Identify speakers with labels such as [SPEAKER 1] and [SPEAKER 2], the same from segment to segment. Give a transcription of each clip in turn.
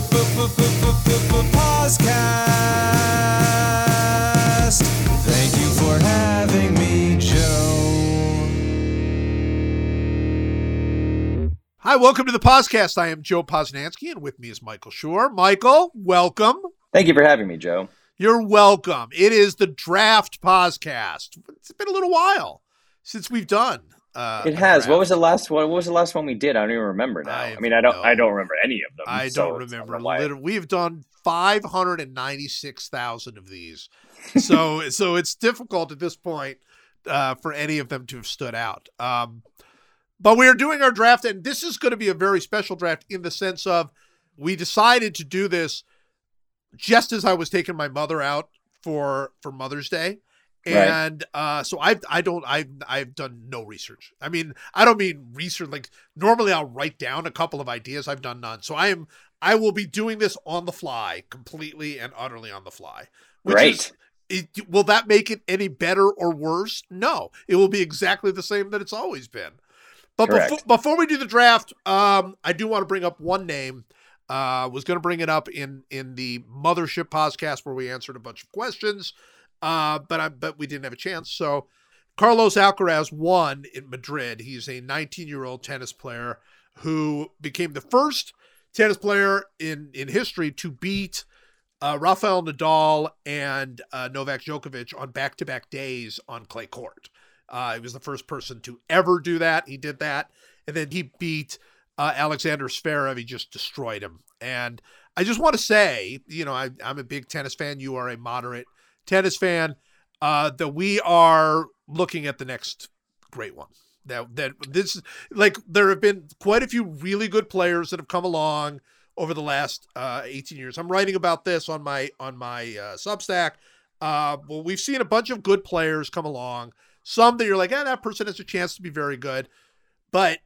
[SPEAKER 1] Podcast. Podcast. Thank you for having me, Joe.
[SPEAKER 2] Hi, welcome to the podcast. I am Joe Posnanski, and with me is Michael Schur. Michael, welcome.
[SPEAKER 3] Thank you for having me, Joe.
[SPEAKER 2] You're welcome. It is the Draft Podcast. It's been a little while since we've done. Uh,
[SPEAKER 3] It has. What was the last one? What was the last one we did? I don't even remember now.
[SPEAKER 2] I
[SPEAKER 3] I, mean, I don't.
[SPEAKER 2] know.
[SPEAKER 3] I don't remember any of them.
[SPEAKER 2] I
[SPEAKER 3] so
[SPEAKER 2] don't remember.
[SPEAKER 3] unreliable.
[SPEAKER 2] We've done 596,000 of these. So so it's difficult at this point uh, for any of them to have stood out. Um, but we are doing our draft, and this is going to be a very special draft in the sense of we decided to do this just as I was taking my mother out for for Mother's Day.
[SPEAKER 3] Right.
[SPEAKER 2] And uh, so I I don't I've I've done no research. I mean I don't mean research like normally I'll write down a couple of ideas. I've done none. So I am I will be doing this on the fly, completely and utterly on the fly. Which is it, will that make it any better or worse? No, it will be exactly the same that it's always been. But before, before we do the draft, um, I do want to bring up one name. Uh, was going to bring it up in in the mothership podcast where we answered a bunch of questions, uh, but I but we didn't have a chance. So Carlos Alcaraz won in Madrid. He's a 19 year old tennis player who became the first tennis player in in history to beat uh, Rafael Nadal and uh, Novak Djokovic on back to back days on clay court. Uh, he was the first person to ever do that. He did that, and then he beat uh, Alexander Zverev. He just destroyed him. And I just want to say, you know, I, I'm a big tennis fan. You are a moderate tennis fan. Uh, that we are looking at the next great one. That that this like there have been quite a few really good players that have come along over the last uh, 18 years. I'm writing about this on my on my uh, Substack. Uh, well, we've seen a bunch of good players come along. Some that you're like, eh, that person has a chance to be very good, but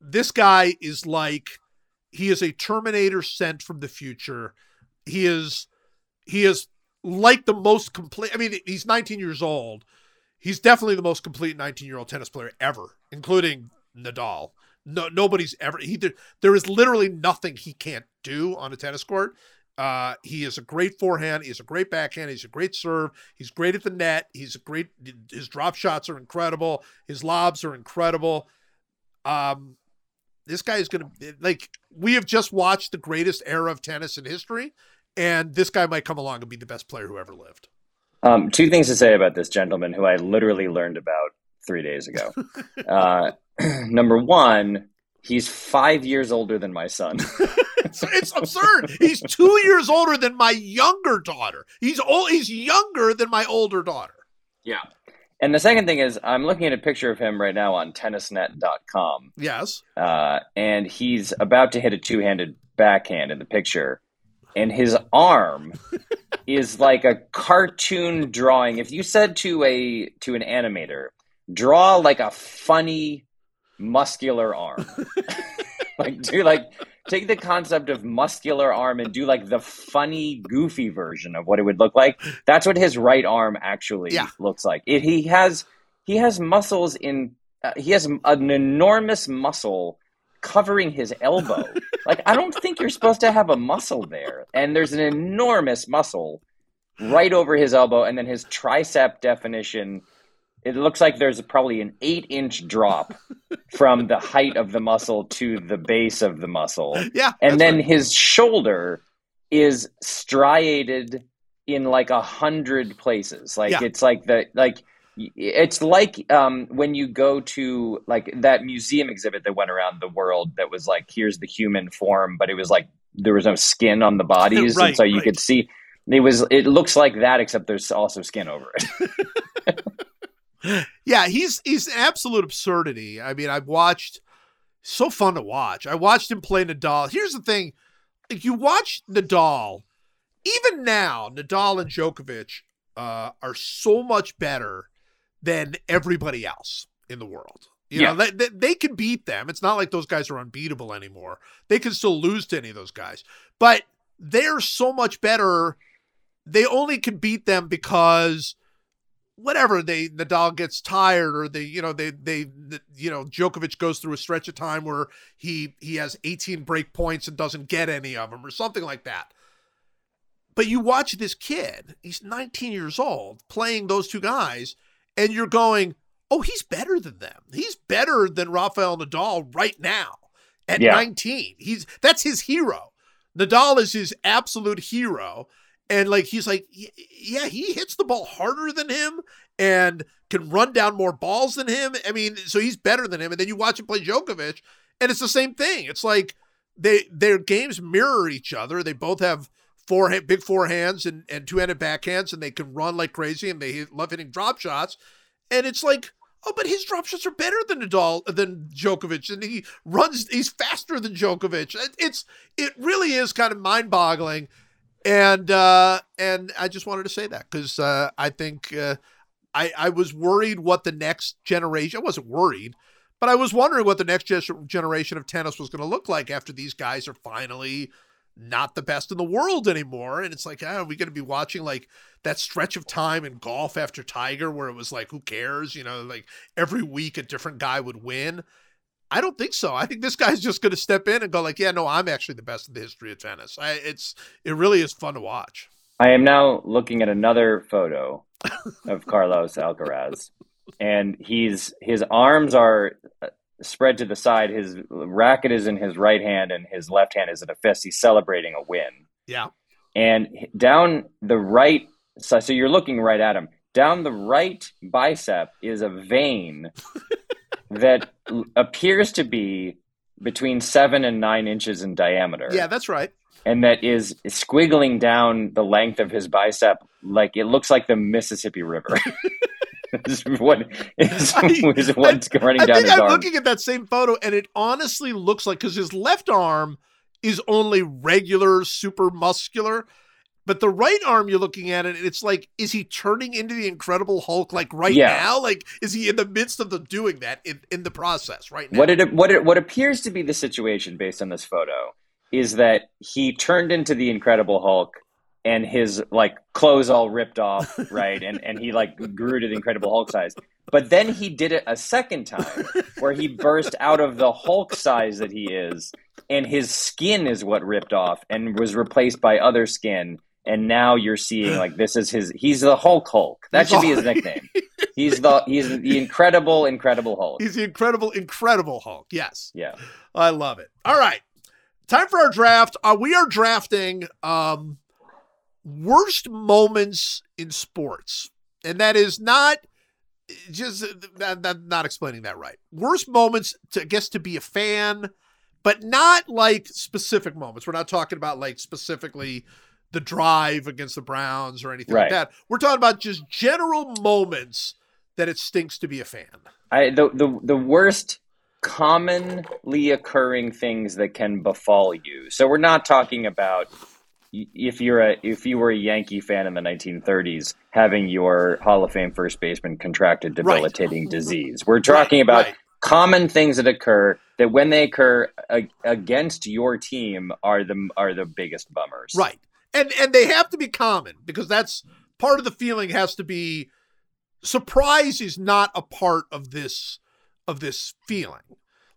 [SPEAKER 2] this guy is like he is a Terminator sent from the future. He is he is like the most complete. I mean, he's 19 years old. He's definitely the most complete 19 year old tennis player ever, including Nadal. No, nobody's ever. He there, there is literally nothing he can't do on a tennis court. Uh, he is a great forehand. He has a great backhand. He's a great serve. He's great at the net. He's a great. His drop shots are incredible. His lobs are incredible. Um, this guy is going to like. We have just watched the greatest era of tennis in history, and this guy might come along and be the best player who ever lived.
[SPEAKER 3] Um, two things to say about this gentleman who I literally learned about three days ago. uh, number one, he's five years older than my son.
[SPEAKER 2] It's, it's absurd. He's two years older than my younger daughter. He's old. He's younger than my older daughter.
[SPEAKER 3] yeah. And the second thing is, I'm looking at a picture of him right now on tennisnet.com.
[SPEAKER 2] Yes.
[SPEAKER 3] uh, and he's about to hit a two-handed backhand in the picture, and his arm is like a cartoon drawing. If you said to a to an animator, draw like a funny muscular arm, like do like take the concept of muscular arm and do like the funny goofy version of what it would look like. That's what his right arm actually
[SPEAKER 2] Yeah.
[SPEAKER 3] looks like. It, he has he has muscles in uh, he has an enormous muscle covering his elbow. like I don't think you're supposed to have a muscle there. And there's an enormous muscle right over his elbow and then his tricep definition it looks like there's probably an 8 inch drop from the height of the muscle to the base of the muscle.
[SPEAKER 2] Yeah.
[SPEAKER 3] And then
[SPEAKER 2] right.
[SPEAKER 3] his shoulder is striated in like a hundred places. Like
[SPEAKER 2] Yeah.
[SPEAKER 3] it's like the like it's like um, when you go to like that museum exhibit that went around the world that was like here's the human form, but it was like there was no skin on the bodies,
[SPEAKER 2] Right,
[SPEAKER 3] and so you
[SPEAKER 2] right.
[SPEAKER 3] could see. It was. It looks like that, except there's also skin over it.
[SPEAKER 2] yeah, he's he's an absolute absurdity. I mean, I've watched so fun to watch. I watched him play Nadal. Here's the thing: if you watch Nadal, even now, Nadal and Djokovic uh, are so much better than everybody else in the world. You
[SPEAKER 3] Yeah.
[SPEAKER 2] know, they, they, they can beat them. It's not like those guys are unbeatable anymore. They can still lose to any of those guys, but they're so much better. They only can beat them because whatever they Nadal gets tired or they you know they they you know Djokovic goes through a stretch of time where he he has 18 break points and doesn't get any of them or something like that. But you watch this kid, he's 19 years old, playing those two guys, and you're going, oh, he's better than them. He's better than Rafael Nadal right now at
[SPEAKER 3] Yeah.
[SPEAKER 2] 19. He's that's his hero. Nadal is his absolute hero. And like he's like, yeah, he hits the ball harder than him and can run down more balls than him. I mean, so he's better than him. And then you watch him play Djokovic, and it's the same thing. It's like they their games mirror each other. They both have forehand, big forehands and and two handed backhands, and they can run like crazy, and they love hitting drop shots. And it's like, oh, but his drop shots are better than Nadal than Djokovic, and he runs. He's faster than Djokovic. It, it's it really is kind of mind boggling. And uh, and I just wanted to say that because uh, I think uh, I I was worried what the next generation. I wasn't worried, but I was wondering what the next generation of tennis was going to look like after these guys are finally not the best in the world anymore. And it's like, ah, are we going to be watching like that stretch of time in golf after Tiger where it was like, who cares? You know, like every week a different guy would win. I don't think so. I think this guy's just going to step in and go like, yeah, no, I'm actually the best in the history of tennis. I, it's it really is fun to watch.
[SPEAKER 3] I am now looking at another photo of Carlos Alcaraz, and he's his arms are spread to the side. His racket is in his right hand, and his left hand is in a fist. He's celebrating a win.
[SPEAKER 2] Yeah.
[SPEAKER 3] And down the right side, so you're looking right at him. Down the right bicep is a vein that appears to be between seven and nine inches in diameter
[SPEAKER 2] Yeah, that's right.
[SPEAKER 3] and that is squiggling down the length of his bicep like it looks like the Mississippi River. is what is, is what's running
[SPEAKER 2] I
[SPEAKER 3] down
[SPEAKER 2] think
[SPEAKER 3] his
[SPEAKER 2] I'm
[SPEAKER 3] arm.
[SPEAKER 2] looking at that same photo, and it honestly looks like because his left arm is only regular, super muscular, but the right arm you're looking at it, and it's like, is he turning into the Incredible Hulk like right
[SPEAKER 3] Yeah.
[SPEAKER 2] now? Like, is he in the midst of the doing that in, in the process right now?
[SPEAKER 3] What it what it what appears to be the situation based on this photo is that he turned into the Incredible Hulk and his like clothes all ripped off, right? And and he like grew to the Incredible Hulk size. But then he did it a second time where he burst out of the Hulk size that he is and his skin is what ripped off and was replaced by other skin and now you're seeing like this is his he's the Hulk Hulk. That should be his nickname. He's the he's the incredible incredible Hulk.
[SPEAKER 2] He's the Incredible, Incredible Hulk. Yes.
[SPEAKER 3] Yeah.
[SPEAKER 2] I love it. All right. Time for our draft. Uh, we are drafting um, worst moments in sports. And that is not just uh, not, not, not explaining that right. Worst moments to I guess to be a fan, but not like specific moments. We're not talking about like specifically the drive against the Browns or anything like that. We're talking about just general moments that it stinks to be a fan.
[SPEAKER 3] I the the the worst commonly occurring things that can befall you. So we're not talking about if you're a if you were a Yankee fan in the 1930s having your Hall of Fame first baseman contracted debilitating disease. We're talking
[SPEAKER 2] Right,
[SPEAKER 3] about
[SPEAKER 2] right.
[SPEAKER 3] common things that occur that when they occur a, against your team are the are the biggest bummers.
[SPEAKER 2] Right. And and they have to be common because that's part of the feeling has to be surprise is not a part of this of this feeling.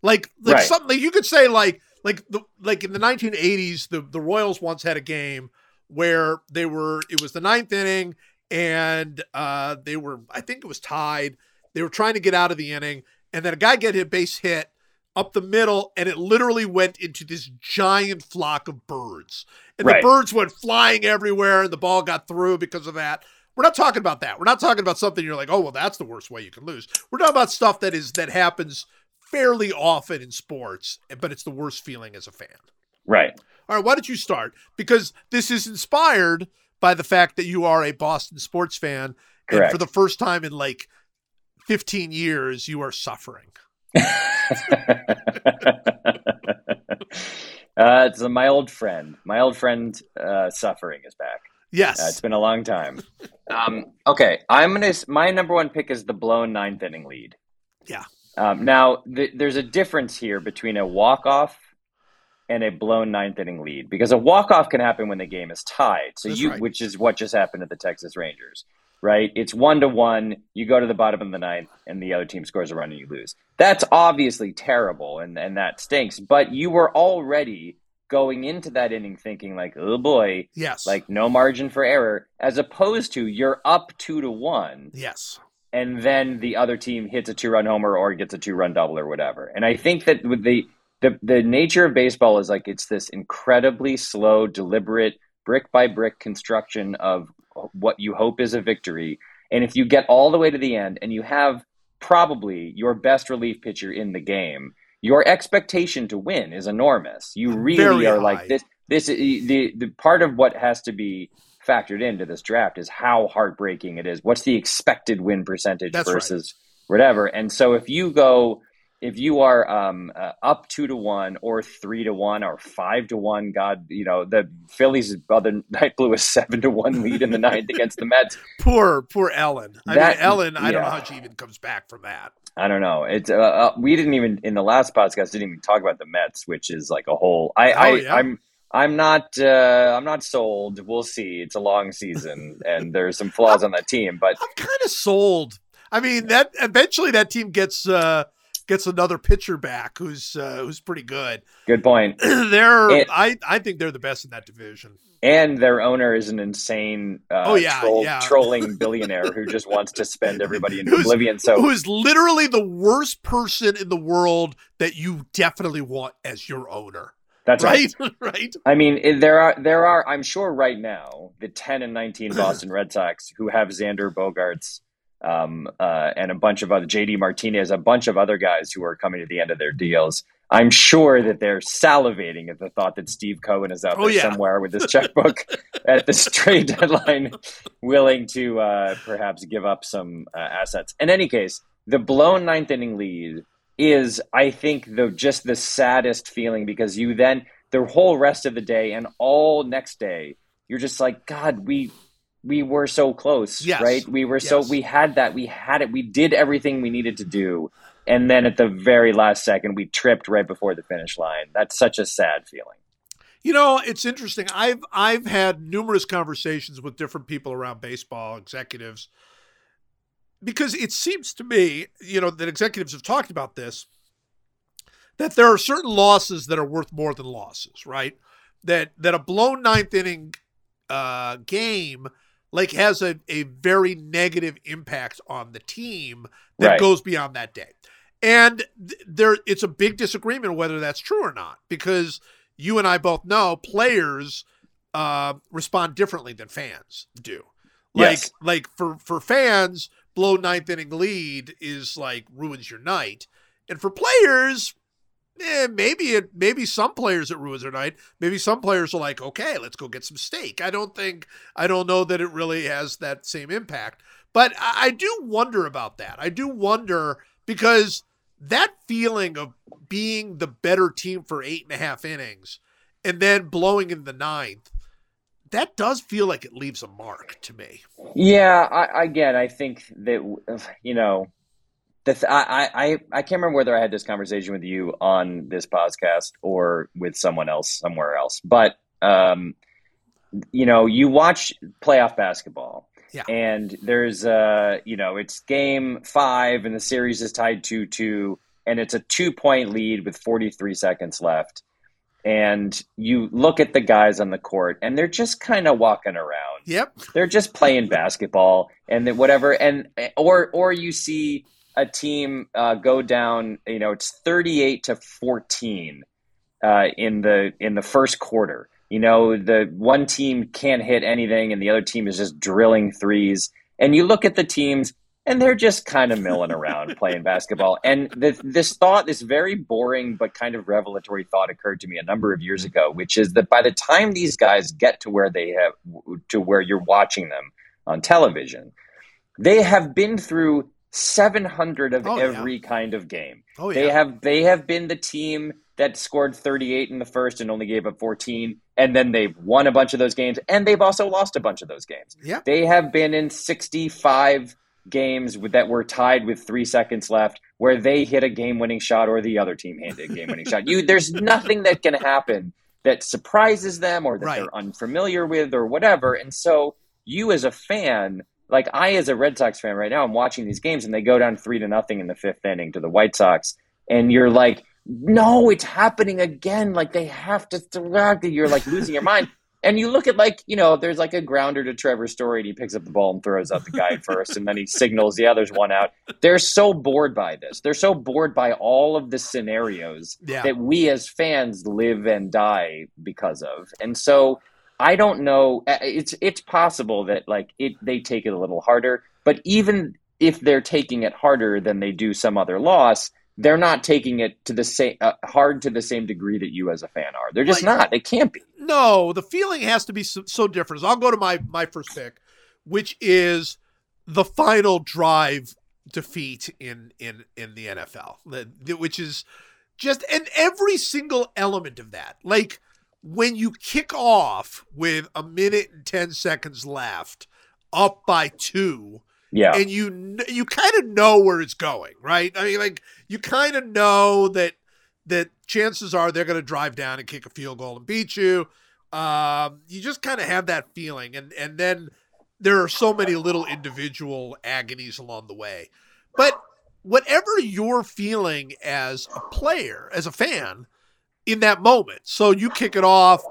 [SPEAKER 2] Like like
[SPEAKER 3] Right.
[SPEAKER 2] something like you could say like like the like in the 1980s the the Royals once had a game where they were it was the ninth inning and uh they were I think it was tied. They were trying to get out of the inning and then a guy get a base hit up the middle and it literally went into this giant flock of birds. And
[SPEAKER 3] Right.
[SPEAKER 2] the birds went flying everywhere and the ball got through because of that. We're not talking about that. We're not talking about something you're like, "Oh, well that's the worst way you can lose." We're talking about stuff that is that happens fairly often in sports, but it's the worst feeling as a fan.
[SPEAKER 3] Right.
[SPEAKER 2] All right, why don't you start? Because this is inspired by the fact that you are a Boston sports fan, and for the first time in like 15 years, you are suffering.
[SPEAKER 3] uh, it's my old friend. My old friend, uh, suffering is back.
[SPEAKER 2] Yes.
[SPEAKER 3] Uh, it's been a long time. Um, okay, I'm gonna. My number one pick is the blown ninth inning lead.
[SPEAKER 2] Yeah.
[SPEAKER 3] Um, now th- there's a difference here between a walk off and a blown ninth inning lead because a walk off can happen when the game is tied. So
[SPEAKER 2] That's
[SPEAKER 3] you,
[SPEAKER 2] right.
[SPEAKER 3] which is what just happened to the Texas Rangers, right? It's one to one. You go to the bottom of the ninth, and the other team scores a run, and you lose. That's obviously terrible, and and that stinks. But you were already going into that inning thinking like, oh boy,
[SPEAKER 2] yes.
[SPEAKER 3] like no margin for error, as opposed to you're up two to one,
[SPEAKER 2] yes.
[SPEAKER 3] And then the other team hits a two run homer or gets a two run double or whatever. And I think that with the the the nature of baseball is like it's this incredibly slow, deliberate, brick by brick construction of what you hope is a victory. And if you get all the way to the end and you have probably your best relief pitcher in the game, your expectation to win is enormous. You really
[SPEAKER 2] Very
[SPEAKER 3] are
[SPEAKER 2] high.
[SPEAKER 3] like this this the the part of what has to be factored into this draft is how heartbreaking it is. What's the expected win percentage
[SPEAKER 2] That's right.
[SPEAKER 3] versus whatever? And so if you go if you are um, uh, up two to one or three to one or five to one, God, you know the Phillies other night blew a seven to one lead in the ninth against the Mets.
[SPEAKER 2] Poor, poor Ellen. I mean, Ellen, I don't know how she even comes back from that.
[SPEAKER 3] I don't know. It's uh, uh, we didn't even in the last podcast didn't even talk about the Mets, which is like a whole. I, I
[SPEAKER 2] Oh, yeah.
[SPEAKER 3] I'm I'm not uh, I'm not sold. We'll see. It's a long season, and there's some flaws on that team, but
[SPEAKER 2] I'm kind of sold. I mean, that eventually that team gets uh gets another pitcher back who's uh, who's pretty good.
[SPEAKER 3] good point.
[SPEAKER 2] they're I I think they're the best in that division.
[SPEAKER 3] And their owner is an insane, uh,
[SPEAKER 2] Oh, yeah,
[SPEAKER 3] troll,
[SPEAKER 2] yeah.
[SPEAKER 3] trolling billionaire who just wants to spend everybody
[SPEAKER 2] in
[SPEAKER 3] oblivion. So
[SPEAKER 2] Who is literally the worst person in the world that you definitely want as your owner.
[SPEAKER 3] That's right.
[SPEAKER 2] right? right?
[SPEAKER 3] I mean, it- there are there are I'm sure right now the 10 and 19 Boston Red Sox who have Xander Bogaerts um, uh, and a bunch of other JD Martinez, a bunch of other guys who are coming to the end of their deals. I'm sure that they're salivating at the thought that Steve Cohen is out
[SPEAKER 2] Oh,
[SPEAKER 3] there
[SPEAKER 2] yeah.
[SPEAKER 3] somewhere with his checkbook at this trade deadline, willing to uh, perhaps give up some uh, assets. In any case, the blown ninth inning lead is, I think, the just the saddest feeling because you then the whole rest of the day and all next day, you're just like, God, we we were so close,
[SPEAKER 2] Yes.
[SPEAKER 3] right? We were so we had that, we had it, we did everything we needed to do, and then at the very last second, we tripped right before the finish line. That's such a sad feeling.
[SPEAKER 2] You know, it's interesting. I've I've had numerous conversations with different people around baseball executives because it seems to me, you know, that executives have talked about this that there are certain losses that are worth more than losses, right? That that a blown ninth inning uh, game like has a, a very negative impact on the team that
[SPEAKER 3] Right.
[SPEAKER 2] goes beyond that day. And th- there it's a big disagreement whether that's true or not because you and I both know players uh, respond differently than fans do. Like
[SPEAKER 3] Yes.
[SPEAKER 2] like for for fans, blow ninth inning lead is like ruins your night, and for players, eh, maybe it maybe some players it ruins their night. Maybe some players are like, okay, let's go get some steak. I don't think I don't know that it really has that same impact, but I, I do wonder about that. I do wonder because that feeling of being the better team for eight and a half innings and then blowing in the ninth, that does feel like it leaves a mark to me.
[SPEAKER 3] Yeah, I, again, I think that you know, the th- I, I I can't remember whether I had this conversation with you on this podcast or with someone else somewhere else, but um, you know, you watch playoff basketball,
[SPEAKER 2] Yeah.
[SPEAKER 3] and there's uh, you know, it's game five, and the series is tied two two, and it's a two point lead with 43 seconds left. And you look at the guys on the court, and they're just kind of walking around.
[SPEAKER 2] Yep.
[SPEAKER 3] they're just playing basketball and then whatever and or or you see a team uh, go down you know it's 38 to 14 uh, in the in the first quarter. You know the one team can't hit anything and the other team is just drilling threes. And you look at the teams and they're just kind of milling around playing basketball. And the, this thought, this very boring but kind of revelatory thought, occurred to me a number of years ago, which is that by the time these guys get to where they have to where you're watching them on television, they have been through 700 of
[SPEAKER 2] Oh, yeah.
[SPEAKER 3] every kind of game.
[SPEAKER 2] Oh
[SPEAKER 3] They have they have been the team that scored 38 in the first and only gave up 14 and then they've won a bunch of those games and they've also lost a bunch of those games.
[SPEAKER 2] Yeah.
[SPEAKER 3] They have been in 65 games that were tied with 3 seconds left where they hit a game-winning shot or the other team handed a game-winning shot. You there's nothing that can happen that surprises them or that
[SPEAKER 2] Right.
[SPEAKER 3] they're unfamiliar with or whatever. And so you as a fan like I, as a Red Sox fan right now, I'm watching these games and they go down three to nothing in the fifth inning to the White Sox, and you're like, no, it's happening again. Like they have to. You're like losing your mind. And you look at like you know, there's like a grounder to Trevor Story, and he picks up the ball and throws out the guy first, and then he signals the others one out. They're so bored by this. They're so bored by all of the scenarios
[SPEAKER 2] Yeah.
[SPEAKER 3] that we as fans live and die because of. And so I don't know. It's it's possible that like it they take it a little harder, but even if they're taking it harder than they do some other loss, they're not taking it to the same uh, hard to the same degree that you as a fan are. They're just
[SPEAKER 2] Like-
[SPEAKER 3] not. They can't be.
[SPEAKER 2] No, the feeling has to be so, so different. So I'll go to my my first pick, which is the final drive defeat in in in the NFL, The- the- which is just and every single element of that. Like when you kick off with a minute and 10 seconds left, up by 2,
[SPEAKER 3] Yeah.
[SPEAKER 2] and you you kind of know where it's going, right? I mean, like you kind of know that that chances are they're going to drive down and kick a field goal and beat you. Um, you just kind of have that feeling, and and then there are so many little individual agonies along the way. But whatever you're feeling as a player, as a fan, in that moment, so you kick it off,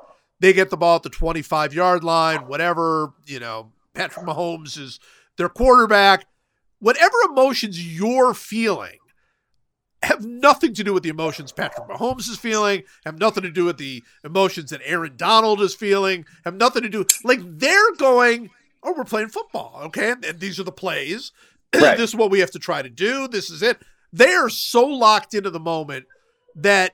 [SPEAKER 2] they get the ball at the 25 yard line, whatever you know. Patrick Mahomes is their quarterback, whatever emotions you're feeling have nothing to do with the emotions Patrick Mahomes is feeling, have nothing to do with the emotions that Aaron Donald is feeling, have nothing to do like they're going, oh, we're playing football, okay? And, and these are the plays.
[SPEAKER 3] Right.
[SPEAKER 2] this is what we have to try to do. This is it. They are so locked into the moment that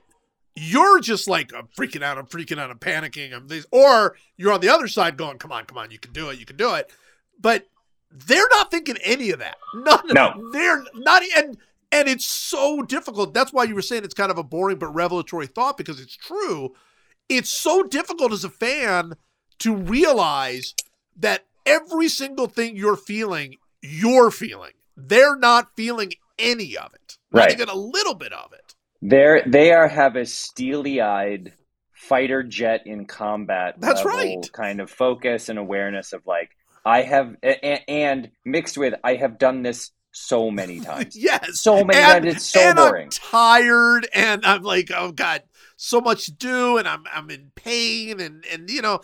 [SPEAKER 2] you're just like, I'm freaking out, I'm freaking out, I'm panicking, I'm this, or you're on the other side going, come on, come on, you can do it, you can do it. But they're not thinking any of that. None.
[SPEAKER 3] No.
[SPEAKER 2] they're not. And and it's so difficult. That's why you were saying it's kind of a boring but revelatory thought because it's true. It's so difficult as a fan to realize that every single thing you're feeling, you're feeling. They're not feeling any of it. Not
[SPEAKER 3] Right.
[SPEAKER 2] even a little bit of it.
[SPEAKER 3] They're they are have a steely eyed fighter jet in combat
[SPEAKER 2] That's right.
[SPEAKER 3] kind of focus and awareness of like I have a- a- and mixed with I have done this so many times.
[SPEAKER 2] Yes.
[SPEAKER 3] So many
[SPEAKER 2] and,
[SPEAKER 3] times it's so
[SPEAKER 2] and
[SPEAKER 3] boring.
[SPEAKER 2] I'm tired and I'm like, oh God, so much to do and I'm I'm in pain and and you know,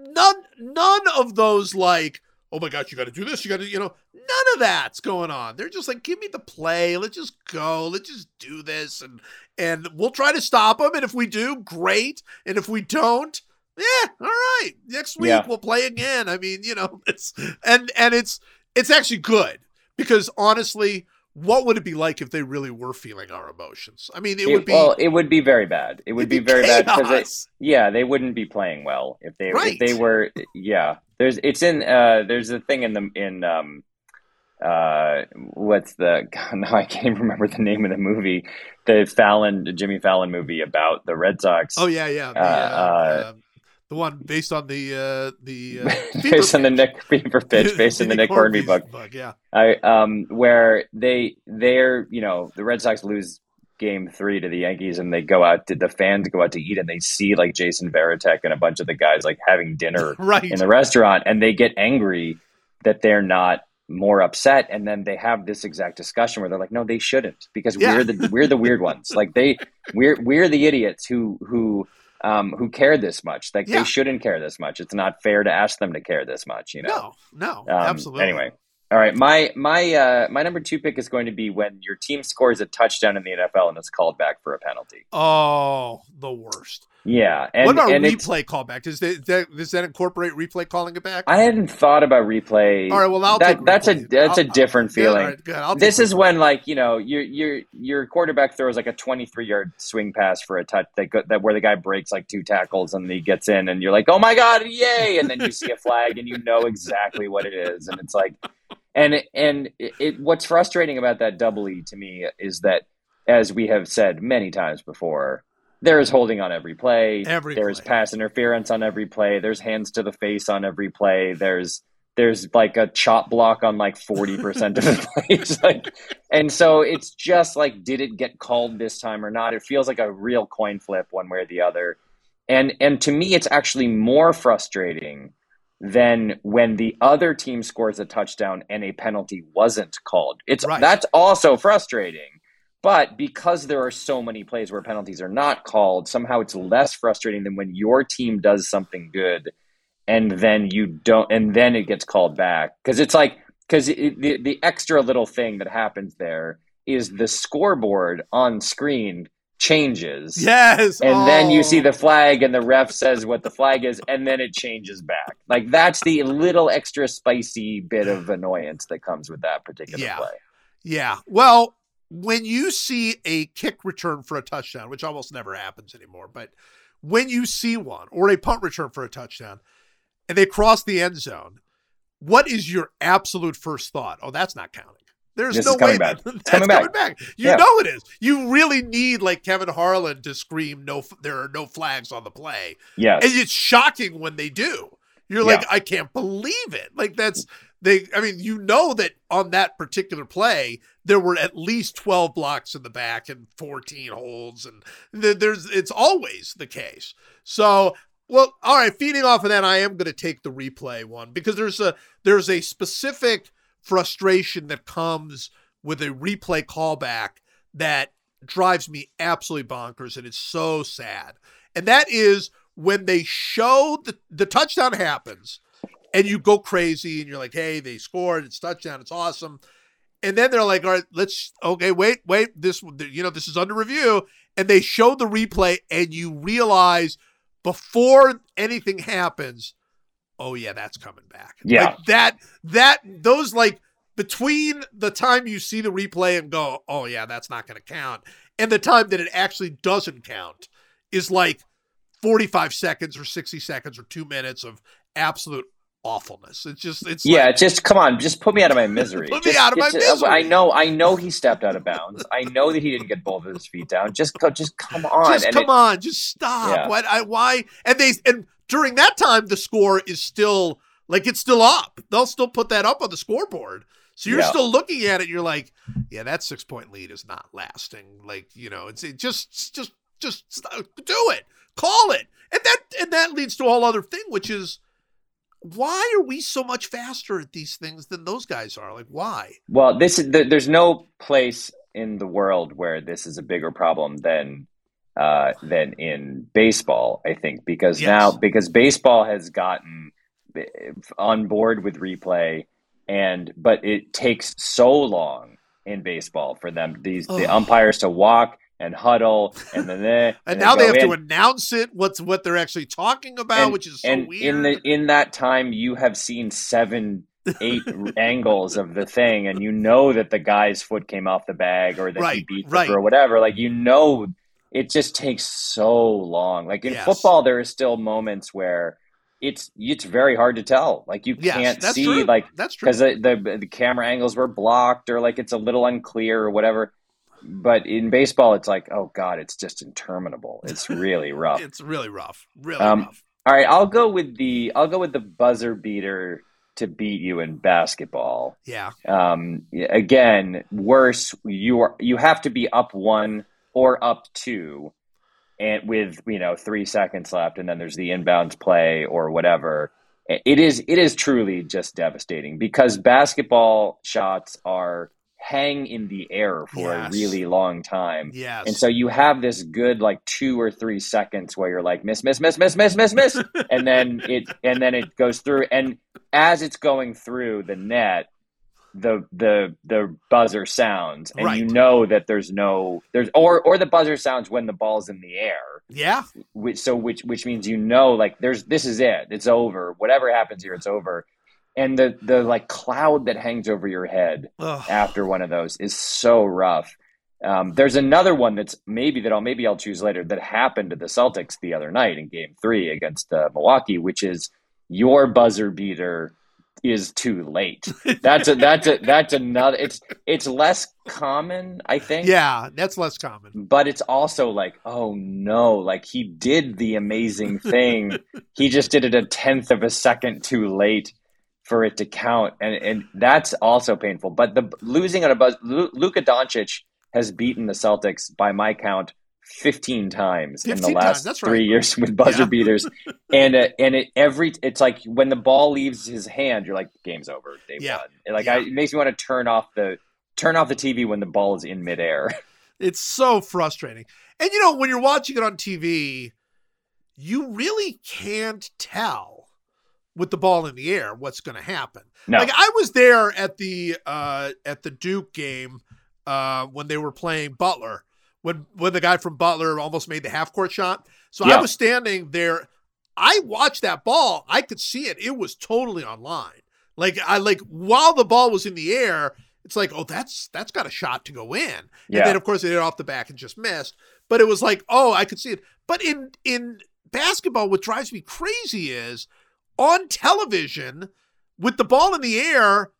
[SPEAKER 2] none none of those like, oh my gosh, you gotta do this, you gotta, you know, none of that's going on. They're just like, give me the play, let's just go, let's just do this and and we'll try to stop them. And if we do, great. And if we don't, yeah, all right. Next week
[SPEAKER 3] Yeah.
[SPEAKER 2] we'll play again. I mean, you know, it's and and it's it's actually good because honestly, what would it be like if they really were feeling our emotions? I mean, it, would be
[SPEAKER 3] well, it would be very bad. It would
[SPEAKER 2] it'd
[SPEAKER 3] be, very bad because yeah, they wouldn't be playing well if they
[SPEAKER 2] Right.
[SPEAKER 3] if they were yeah. There's it's in uh there's a thing in the in um uh what's the God, now I can't even remember the name of the movie the Fallon Jimmy Fallon movie about the Red Sox
[SPEAKER 2] Oh yeah, yeah.
[SPEAKER 3] Uh,
[SPEAKER 2] uh,
[SPEAKER 3] uh,
[SPEAKER 2] uh, the one based on the uh, the uh,
[SPEAKER 3] based on the. Nick Fever pitch based on the Nick Hornby book
[SPEAKER 2] Yeah,
[SPEAKER 3] I um where they they're you know the Red Sox lose game three to the Yankees and they go out to the fans go out to eat and they see like Jason Varitek and a bunch of the guys like having dinner
[SPEAKER 2] right.
[SPEAKER 3] in the restaurant and they get angry that they're not more upset and then they have this exact discussion where they're like no they shouldn't because
[SPEAKER 2] Yeah.
[SPEAKER 3] we're the we're the weird ones like they we're we're the idiots who who um who care this much like
[SPEAKER 2] Yeah.
[SPEAKER 3] they shouldn't care this much it's not fair to ask them to care this much you know
[SPEAKER 2] no, no,
[SPEAKER 3] um,
[SPEAKER 2] absolutely.
[SPEAKER 3] Anyway, All right, my my uh, my number two pick is going to be when your team scores a touchdown in the NFL and it's called back for a penalty.
[SPEAKER 2] Oh, the worst.
[SPEAKER 3] Yeah, and
[SPEAKER 2] what about replay callback? Does that, that does that incorporate replay calling it back?
[SPEAKER 3] I hadn't thought about replay.
[SPEAKER 2] all right, well I'll
[SPEAKER 3] that,
[SPEAKER 2] take
[SPEAKER 3] that's a that's a
[SPEAKER 2] I'll-
[SPEAKER 3] different
[SPEAKER 2] yeah,
[SPEAKER 3] feeling.
[SPEAKER 2] right, good.
[SPEAKER 3] This is
[SPEAKER 2] replay.
[SPEAKER 3] when like you know your your your quarterback throws like a 23 yard swing pass for a touch that, go, that where the guy breaks like two tackles and he gets in and you're like oh my god yay and then you see a flag and you know exactly what it is and it's like and it, and it, it what's frustrating about that double E to me is that as we have said many times before there is holding on every play
[SPEAKER 2] Every
[SPEAKER 3] there's pass interference on every play there's hands to the face on every play there's there's like a chop block on like 40% of the plays like and so it's just like did it get called this time or not? It feels like a real coin flip one way or the other. And and to me it's actually more frustrating than when the other team scores a touchdown and a penalty wasn't called it's
[SPEAKER 2] Right.
[SPEAKER 3] that's also frustrating but because there are so many plays where penalties are not called somehow it's less frustrating than when your team does something good and then you don't and then it gets called back because it's like because the, the extra little thing that happens there is the scoreboard on screen changes
[SPEAKER 2] Yes,
[SPEAKER 3] and then you
[SPEAKER 2] oh.
[SPEAKER 3] see the flag and the ref says what the flag is and then it changes back like that's the little extra spicy bit of annoyance that comes with that particular
[SPEAKER 2] Yeah.
[SPEAKER 3] play
[SPEAKER 2] Yeah. Well, when you see a kick return for a touchdown, which almost never happens anymore, but when you see one or a punt return for a touchdown and they cross the end zone, what is your absolute first thought? Oh, that's not counting. There's
[SPEAKER 3] This
[SPEAKER 2] no way
[SPEAKER 3] back.
[SPEAKER 2] that, that's
[SPEAKER 3] coming
[SPEAKER 2] coming
[SPEAKER 3] back.
[SPEAKER 2] back. You
[SPEAKER 3] Yeah.
[SPEAKER 2] know it is. You really need like Kevin Harlan to scream no there are no flags on the play.
[SPEAKER 3] yes
[SPEAKER 2] And it's shocking when they do. You're
[SPEAKER 3] Yeah.
[SPEAKER 2] like, I can't believe it. Like that's they. I mean, you know that on that particular play, there were at least twelve blocks in the back and fourteen holds, and there's it's always the case. So, well, all right. Feeding off of that, I am going to take the replay one because there's a there's a specific frustration that comes with a replay callback that drives me absolutely bonkers, and it's so sad. And that is when they show the, the touchdown happens and you go crazy and you're like, hey, they scored, it's touchdown, it's awesome. And then they're like, all right, let's okay, wait, wait, this you know, this is under review. And they show the replay and you realize before anything happens, oh yeah, that's coming back.
[SPEAKER 3] Yeah.
[SPEAKER 2] Like that that those like between the time you see the replay and go, oh yeah, that's not gonna count, and the time that it actually doesn't count is like 45 seconds or 60 seconds or two minutes of absolute awfulness. It's just, it's
[SPEAKER 3] yeah,
[SPEAKER 2] like,
[SPEAKER 3] just come on, just put me out of my misery.
[SPEAKER 2] Put me out of my
[SPEAKER 3] it's- uh,
[SPEAKER 2] misery.
[SPEAKER 3] I know, I know he stepped out of bounds. I know that he didn't get both of his feet down. Just go, just come on.
[SPEAKER 2] just
[SPEAKER 3] And
[SPEAKER 2] come
[SPEAKER 3] it-
[SPEAKER 2] on, just stop.
[SPEAKER 3] Yeah.
[SPEAKER 2] What, I, why? And they, and during that time, the score is still like, it's still up. They'll still put that up on the scoreboard. So you're
[SPEAKER 3] Yeah.
[SPEAKER 2] still looking at it. You're like, yeah, that six point lead is not lasting. Like, you know, it's it just, just, just do it, call it. And that, and that leads to a whole other thing, which is, why are we so much faster at these things than those guys are? Like, why?
[SPEAKER 3] Well, this is there's no place in the world where this is a bigger problem than uh, than in baseball. I think because
[SPEAKER 2] Yes.
[SPEAKER 3] now because baseball has gotten on board with replay, and but it takes so long in baseball for them these the umpires to walk and huddle and then
[SPEAKER 2] And,
[SPEAKER 3] and
[SPEAKER 2] now they have
[SPEAKER 3] in.
[SPEAKER 2] to announce it. What's what they're actually talking about,
[SPEAKER 3] and,
[SPEAKER 2] which is so
[SPEAKER 3] and
[SPEAKER 2] weird.
[SPEAKER 3] in the in that time you have seen seven eight angles of the thing and you know that the guy's foot came off the bag or that he beat
[SPEAKER 2] right.
[SPEAKER 3] or whatever like you know it just takes so long like in
[SPEAKER 2] Yes.
[SPEAKER 3] football there are still moments where it's it's very hard to tell like you
[SPEAKER 2] yes,
[SPEAKER 3] can't see
[SPEAKER 2] true.
[SPEAKER 3] like
[SPEAKER 2] that's true.
[SPEAKER 3] because the, the the camera angles were blocked or like it's a little unclear or whatever but in baseball it's like oh god it's just interminable it's really rough
[SPEAKER 2] It's really rough. Really
[SPEAKER 3] Um,
[SPEAKER 2] rough.
[SPEAKER 3] all right, I'll go with the I'll go with the buzzer beater to beat you in basketball.
[SPEAKER 2] Yeah.
[SPEAKER 3] Um, again, worse. You are you have to be up one or up two, and with you know three seconds left, and then there's the inbounds play or whatever. It is it is truly just devastating because basketball shots are hang in the air for
[SPEAKER 2] Yes.
[SPEAKER 3] a really long time.
[SPEAKER 2] Yes.
[SPEAKER 3] And so you have this good like two or three seconds where you're like miss, miss, miss, miss, miss, miss, miss, and then it and then it goes through. And as it's going through the net, the the the buzzer sounds and
[SPEAKER 2] Right.
[SPEAKER 3] you know that there's no there's or or the buzzer sounds when the ball's in the air
[SPEAKER 2] Yeah.
[SPEAKER 3] which so which which means you know like there's this is it it's over whatever happens here it's over and the the like cloud that hangs over your head
[SPEAKER 2] Ugh.
[SPEAKER 3] after one of those is so rough um, there's another one that's maybe that I'll maybe I'll choose later that happened to the Celtics the other night in Game Three against uh, Milwaukee, which is your buzzer beater is too late. That's a that's a that's another. It's it's less common, I think.
[SPEAKER 2] Yeah, that's less common.
[SPEAKER 3] But it's also like, oh no, like he did the amazing thing. he just did it a tenth of a second too late for it to count, and and that's also painful. But the losing on a buzz, Lu- Luka Doncic has beaten the Celtics by my count. 15 times in the last
[SPEAKER 2] times,
[SPEAKER 3] three
[SPEAKER 2] right.
[SPEAKER 3] years with buzzer
[SPEAKER 2] Yeah.
[SPEAKER 3] beaters and uh, and it every it's like when the ball leaves his hand you're like game's over they
[SPEAKER 2] Yeah.
[SPEAKER 3] won like
[SPEAKER 2] Yeah.
[SPEAKER 3] I, it makes me want to turn off the turn off the tv when the ball is in midair
[SPEAKER 2] It's so frustrating. And you know, when you're watching it on TV, you really can't tell with the ball in the air what's going to happen.
[SPEAKER 3] no
[SPEAKER 2] Like I was there at the uh at the Duke game uh when they were playing Butler when when the guy from Butler almost made the half court shot. So I was standing there I watched that ball. I could see it. It was totally online. Like I like while the ball was in the air, it's like, "Oh, that's that's got a shot to go in." And
[SPEAKER 3] Yeah.
[SPEAKER 2] then of course it hit off the back and just missed. But it was like, "Oh, I could see it." But in in basketball what drives me crazy is on television with the ball in the air,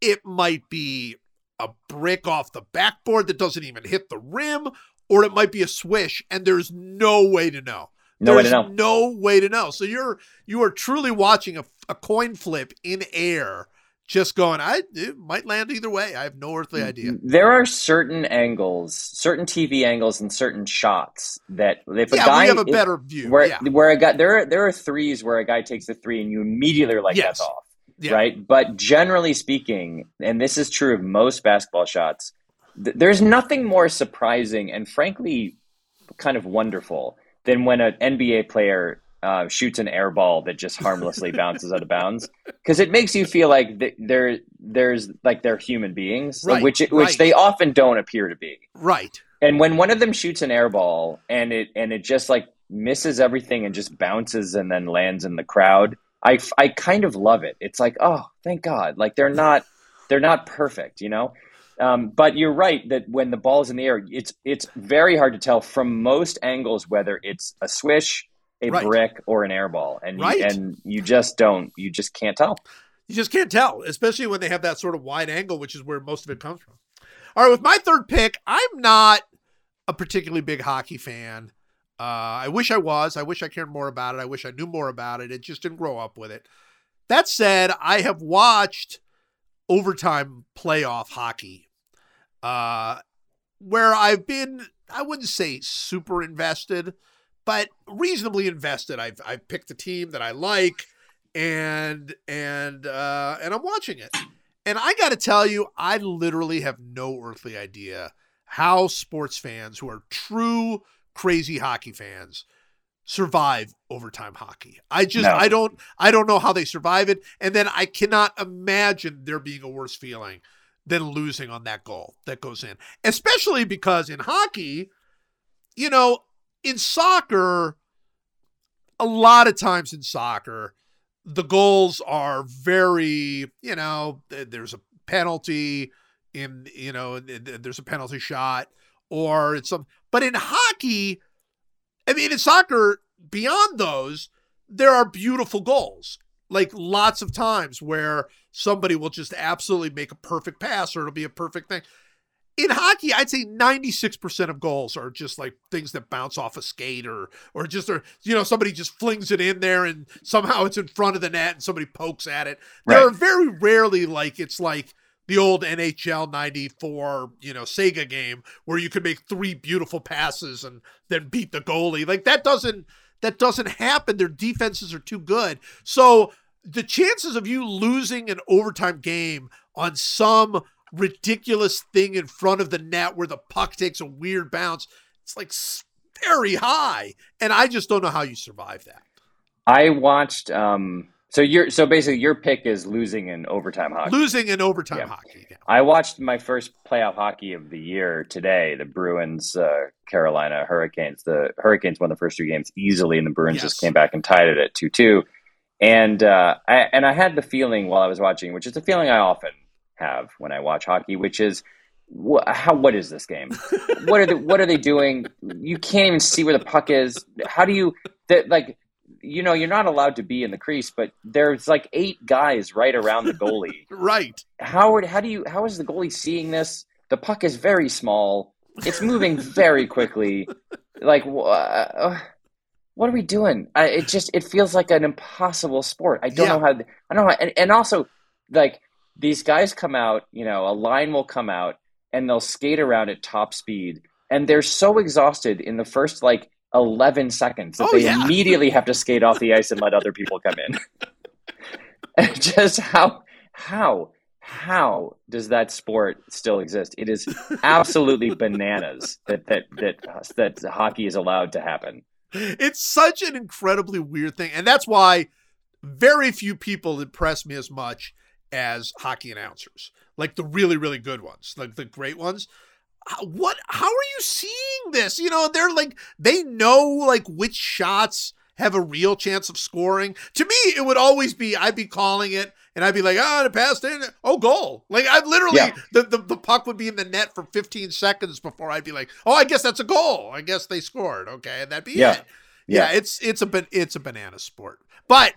[SPEAKER 2] it might be a brick off the backboard that doesn't even hit the rim, or it might be a swish, and there's no way to know.
[SPEAKER 3] no way to
[SPEAKER 2] There's
[SPEAKER 3] know
[SPEAKER 2] no way to know. So you're you are truly watching a, a coin flip in air, just going. I it might land either way. I have no earthly idea.
[SPEAKER 3] there are certain angles certain tv angles and certain shots that if a
[SPEAKER 2] yeah,
[SPEAKER 3] guy
[SPEAKER 2] we have a
[SPEAKER 3] if-
[SPEAKER 2] better view.
[SPEAKER 3] where
[SPEAKER 2] yeah,
[SPEAKER 3] where a guy there are there are threes where a guy takes the three and you immediately are like
[SPEAKER 2] Yes.
[SPEAKER 3] that's off
[SPEAKER 2] yeah.
[SPEAKER 3] right? But generally speaking, and this is true of most basketball shots, th- there's nothing more surprising and frankly kind of wonderful than when an NBA player uh, shoots an air ball that just harmlessly bounces out of bounds because it makes you feel like th- there there's like they're human beings,
[SPEAKER 2] Right,
[SPEAKER 3] which which
[SPEAKER 2] right.
[SPEAKER 3] they often don't appear to be.
[SPEAKER 2] Right.
[SPEAKER 3] And when one of them shoots an air ball and it and it just like misses everything and just bounces and then lands in the crowd, I I kind of love it. It's like, oh, thank God. Like they're not they're not perfect, you know? Um, but you're right that when the ball is in the air, it's it's very hard to tell from most angles whether it's a swish, a
[SPEAKER 2] Right.
[SPEAKER 3] brick, or an air ball, and
[SPEAKER 2] Right.
[SPEAKER 3] you, and you just don't you just can't tell.
[SPEAKER 2] You just can't tell, especially when they have that sort of wide angle, which is where most of it comes from. All right, with my third pick, I'm not a particularly big hockey fan. Uh, I wish I was. I wish I cared more about it. I wish I knew more about it. It just didn't grow up with it. That said, I have watched overtime playoff hockey, uh, where I've been, I wouldn't say super invested, but reasonably invested. I've I've picked a team that I like and and uh and I'm watching it. And I got to tell you, I literally have no earthly idea how sports fans who are true crazy hockey fans survive overtime hockey. I just
[SPEAKER 3] No.
[SPEAKER 2] I don't I don't know how they survive it and then I cannot imagine there being a worse feeling than losing on that goal that goes in. Especially because in hockey, you know, in soccer a lot of times in soccer the goals are very, you know, there's a penalty in, you know, th- th- there's a penalty shot or it's some, but in hockey, I mean, in soccer, beyond those, there are beautiful goals. Like lots of times where somebody will just absolutely make a perfect pass or it'll be a perfect thing. In hockey, I'd say 96% of goals are just like things that bounce off a skate or or just or you know somebody just flings it in there and somehow it's in front of the net and somebody pokes at it. There
[SPEAKER 3] Right.
[SPEAKER 2] are very rarely like it's like the old NHL 94, you know, Sega game where you could make three beautiful passes and then beat the goalie. Like that doesn't that doesn't happen. Their defenses are too good. So the chances of you losing an overtime game on some ridiculous thing in front of the net where the puck takes a weird bounce, it's like very high. And I just don't know how you survive that.
[SPEAKER 3] I watched um So you're so basically your pick is losing in overtime hockey.
[SPEAKER 2] Losing in overtime
[SPEAKER 3] Yeah.
[SPEAKER 2] hockey. Yeah.
[SPEAKER 3] I watched my first playoff hockey of the year today. The Bruins, uh, Carolina Hurricanes. The Hurricanes won the first two games easily, and the Bruins
[SPEAKER 2] Yes.
[SPEAKER 3] just came back and tied it at two two. And uh, I and I had the feeling while I was watching, which is a feeling I often have when I watch hockey, which is wh- how what is this game? what are they what are they doing? You can't even see where the puck is. How do you that like you know you're not allowed to be in the crease, but there's like eight guys right around the goalie
[SPEAKER 2] Right.
[SPEAKER 3] Howard, how do you how is the goalie seeing this? The puck is very small. It's moving very quickly. Like uh, what are we doing? I, it just it feels like an impossible sport. I don't
[SPEAKER 2] Yeah.
[SPEAKER 3] know how. I don't know. How, and, and also, like these guys come out. You know, a line will come out and they'll skate around at top speed, and they're so exhausted in the first like eleven seconds that
[SPEAKER 2] Oh,
[SPEAKER 3] they
[SPEAKER 2] yeah.
[SPEAKER 3] immediately have to skate off the ice and let other people come in. And just how how how does that sport still exist? It is absolutely bananas that that that that hockey is allowed to happen.
[SPEAKER 2] It's such an incredibly weird thing. And that's why very few people impress me as much as hockey announcers. Like the really, really good ones, like the great ones. What how are you seeing this? You know, they're like they know like which shots have a real chance of scoring. To me, it would always be I'd be calling it and I'd be like, oh, the pass in, oh, goal. Like I'd literally
[SPEAKER 3] Yeah.
[SPEAKER 2] the, the the puck would be in the net for 15 seconds before I'd be like, oh, I guess that's a goal. I guess they scored. Okay, and that'd be
[SPEAKER 3] Yeah.
[SPEAKER 2] it. Yeah, yeah it's it's a it's a banana sport. But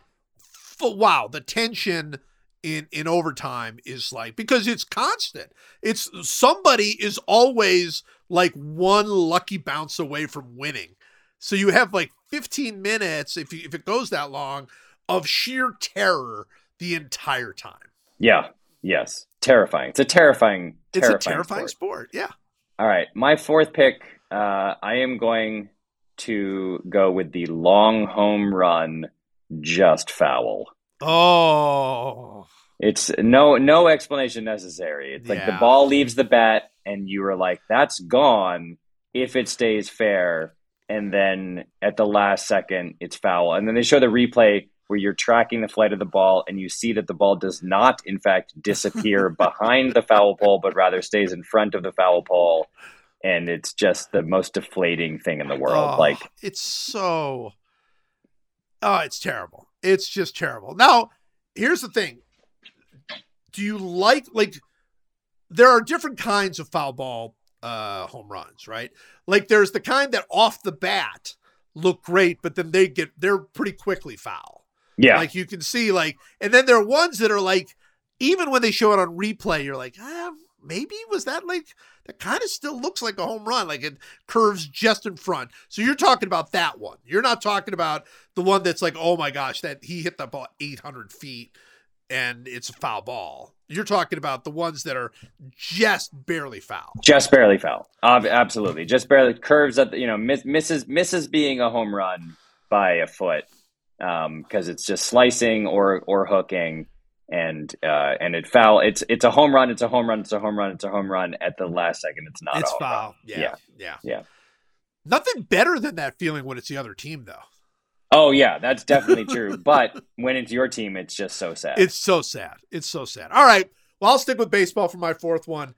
[SPEAKER 2] wow, the tension in in overtime is like because it's constant. It's somebody is always like one lucky bounce away from winning. So you have like 15 minutes if you, if it goes that long of sheer terror the entire time.
[SPEAKER 3] Yeah. Yes. Terrifying. It's a terrifying,
[SPEAKER 2] It's a terrifying
[SPEAKER 3] sport.
[SPEAKER 2] sport. Yeah.
[SPEAKER 3] All right. My fourth pick, uh, I am going to go with the long home run, just foul.
[SPEAKER 2] Oh.
[SPEAKER 3] It's no no explanation necessary. It's like the ball leaves the bat, and you are like, "That's gone." If it stays fair, and then at the last second, it's foul, and then they show the replay where you're tracking the flight of the ball, and you see that the ball does not, in fact, disappear behind the foul pole, but rather stays in front of the foul pole, and it's just the most deflating thing in the world.
[SPEAKER 2] Oh,
[SPEAKER 3] Like,
[SPEAKER 2] it's so oh it's terrible. It's just terrible. Now here's the thing. Do you like like there are different kinds of foul ball uh home runs right? Like there's the kind that off the bat look great but then they get they're pretty quickly foul.
[SPEAKER 3] Yeah,
[SPEAKER 2] like you can see like and then there are ones that are like even when they show it on replay you're like ah, maybe was that like that kind of still looks like a home run like it curves just in front. So you're talking about that one. You're not talking about the one that's like oh my gosh that he hit the ball 800 feet and it's a foul ball. You're talking about the ones that are just barely foul.
[SPEAKER 3] Just barely foul. Absolutely, just barely curves at the, you know miss, misses misses being a home run by a foot um, because it's just slicing or or hooking and uh, and it foul. It's it's a home run. It's a home run. It's a home run. It's a home run. At the last second, it's not.
[SPEAKER 2] it's
[SPEAKER 3] a home
[SPEAKER 2] foul
[SPEAKER 3] Run.
[SPEAKER 2] yeah,
[SPEAKER 3] Yeah.
[SPEAKER 2] yeah
[SPEAKER 3] Yeah.
[SPEAKER 2] nothing better than that feeling when it's the other team though
[SPEAKER 3] Oh yeah, that's definitely true. But when it's your team, it's just so sad.
[SPEAKER 2] It's so sad. It's so sad. All right. Well, I'll stick with baseball for my fourth one.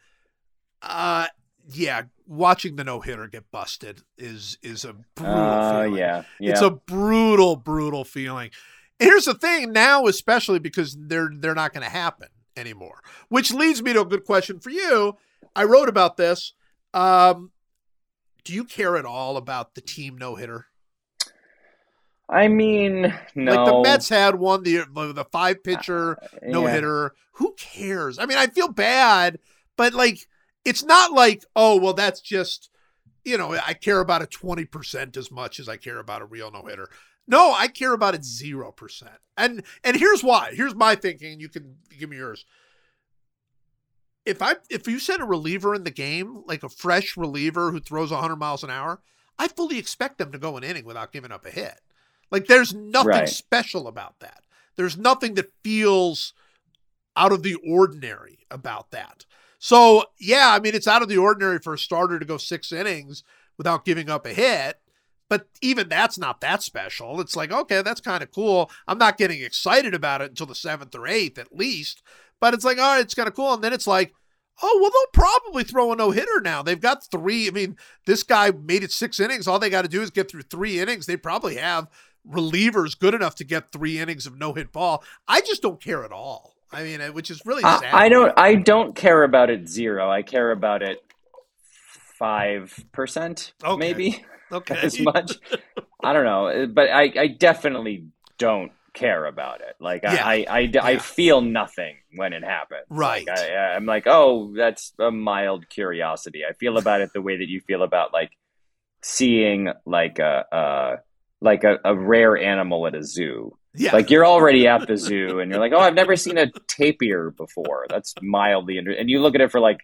[SPEAKER 2] Uh yeah, watching the no hitter get busted is is a brutal
[SPEAKER 3] uh,
[SPEAKER 2] feeling.
[SPEAKER 3] yeah, yeah.
[SPEAKER 2] It's a brutal, brutal feeling. Here's the thing now, especially because they're they're not going to happen anymore. Which leads me to a good question for you. I wrote about this. Um, do you care at all about the team no hitter?
[SPEAKER 3] I mean, no.
[SPEAKER 2] Like the Mets had one the the five pitcher no
[SPEAKER 3] Yeah.
[SPEAKER 2] hitter. Who cares? I mean, I feel bad, but like, it's not like, oh, well, that's just, you know, I care about a 20% as much as I care about a real no hitter. No, I care about it 0%. And, and here's why. Here's my thinking. and You can give me yours. If I, if you send a reliever in the game, like a fresh reliever who throws 100 miles an hour, I fully expect them to go an inning without giving up a hit. Like, there's nothing
[SPEAKER 3] Right.
[SPEAKER 2] special about that. There's nothing that feels out of the ordinary about that. So, yeah, I mean, it's out of the ordinary for a starter to go six innings without giving up a hit, but even that's not that special. It's like, okay, that's kind of cool. I'm not getting excited about it until the seventh or eighth at least. But it's like, all right, it's kind of cool. And then it's like, oh, well, they'll probably throw a no hitter now. They've got three. I mean, this guy made it six innings. All they got to do is get through three innings. They probably have relievers good enough to get three innings of no hit ball. I just don't care at all. I mean, uh, which is really sad.
[SPEAKER 3] I, I don't. I don't care about it zero. I care about it five percent,
[SPEAKER 2] Okay.
[SPEAKER 3] maybe
[SPEAKER 2] okay.
[SPEAKER 3] as much. I don't know, but I, I definitely don't care about it. Like
[SPEAKER 2] Yeah.
[SPEAKER 3] I, I, I, I feel nothing when it happens.
[SPEAKER 2] Right.
[SPEAKER 3] Like, I, I'm like, oh, that's a mild curiosity. I feel about it the way that you feel about like seeing like a, uh, like a, a rare animal at a zoo.
[SPEAKER 2] Yeah.
[SPEAKER 3] Like you're already at the zoo and you're like, oh, I've never seen a tapir before. That's mildly inter-. and you look at it for like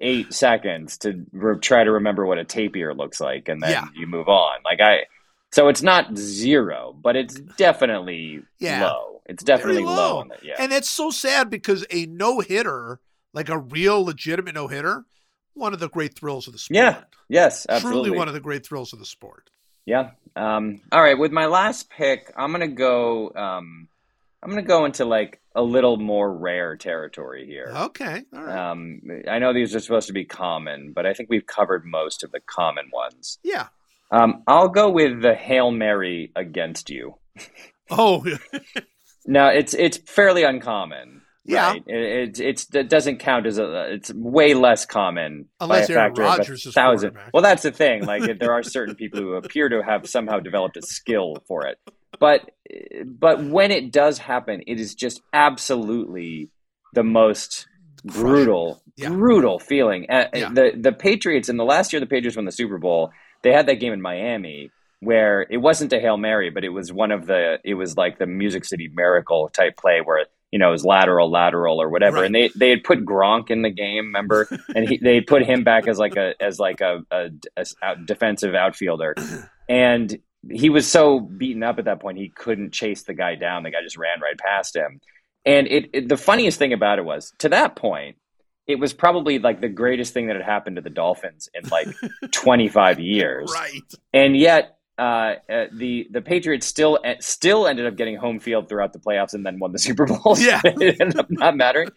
[SPEAKER 3] eight seconds to re- try to remember what a tapir looks like, and then
[SPEAKER 2] Yeah.
[SPEAKER 3] you move on. Like I, so it's not zero, but it's definitely
[SPEAKER 2] Yeah.
[SPEAKER 3] low. It's definitely
[SPEAKER 2] Very
[SPEAKER 3] low.
[SPEAKER 2] low.
[SPEAKER 3] the, yeah,
[SPEAKER 2] And it's so sad because a no hitter, like a real legitimate no hitter, one of the great thrills of the sport.
[SPEAKER 3] Yeah, yes, absolutely.
[SPEAKER 2] Truly one of the great thrills of the sport.
[SPEAKER 3] Yeah. Um, all right. With my last pick, I'm gonna go. Um, I'm gonna go into like a little more rare territory here.
[SPEAKER 2] Okay. All right.
[SPEAKER 3] Um, I know these are supposed to be common, but I think we've covered most of the common ones.
[SPEAKER 2] yeah.
[SPEAKER 3] Um, I'll go with the Hail Mary against you.
[SPEAKER 2] Oh,
[SPEAKER 3] No, it's it's fairly uncommon.
[SPEAKER 2] Yeah.
[SPEAKER 3] right? It, it, it's it doesn't count as a. It's way less common
[SPEAKER 2] Unless
[SPEAKER 3] by a
[SPEAKER 2] Aaron
[SPEAKER 3] factor of
[SPEAKER 2] Rodgers
[SPEAKER 3] a
[SPEAKER 2] is
[SPEAKER 3] thousand. Well, that's the thing. Like there are certain people who appear to have somehow developed a skill for it, but but when it does happen, it is just absolutely the most brutal,
[SPEAKER 2] Yeah.
[SPEAKER 3] brutal feeling. Uh,
[SPEAKER 2] Yeah.
[SPEAKER 3] The the Patriots in the last year, the Patriots won the Super Bowl. They had that game in Miami where it wasn't a hail mary, but it was one of the. It was like the Music City Miracle type play where you know it was lateral, lateral, or whatever.
[SPEAKER 2] Right.
[SPEAKER 3] And they they had put Gronk in the game, remember? and he, they put him back as like a as like a, a, a defensive outfielder, and he was so beaten up at that point he couldn't chase the guy down. The guy just ran right past him. And it, it the funniest thing about it was to that point, it was probably like the greatest thing that had happened to the Dolphins in like 25 years.
[SPEAKER 2] right.
[SPEAKER 3] And yet, uh, uh, the the Patriots still eh, still ended up getting home field throughout the playoffs and then won the Super Bowl.
[SPEAKER 2] Yeah.
[SPEAKER 3] it ended up not mattering.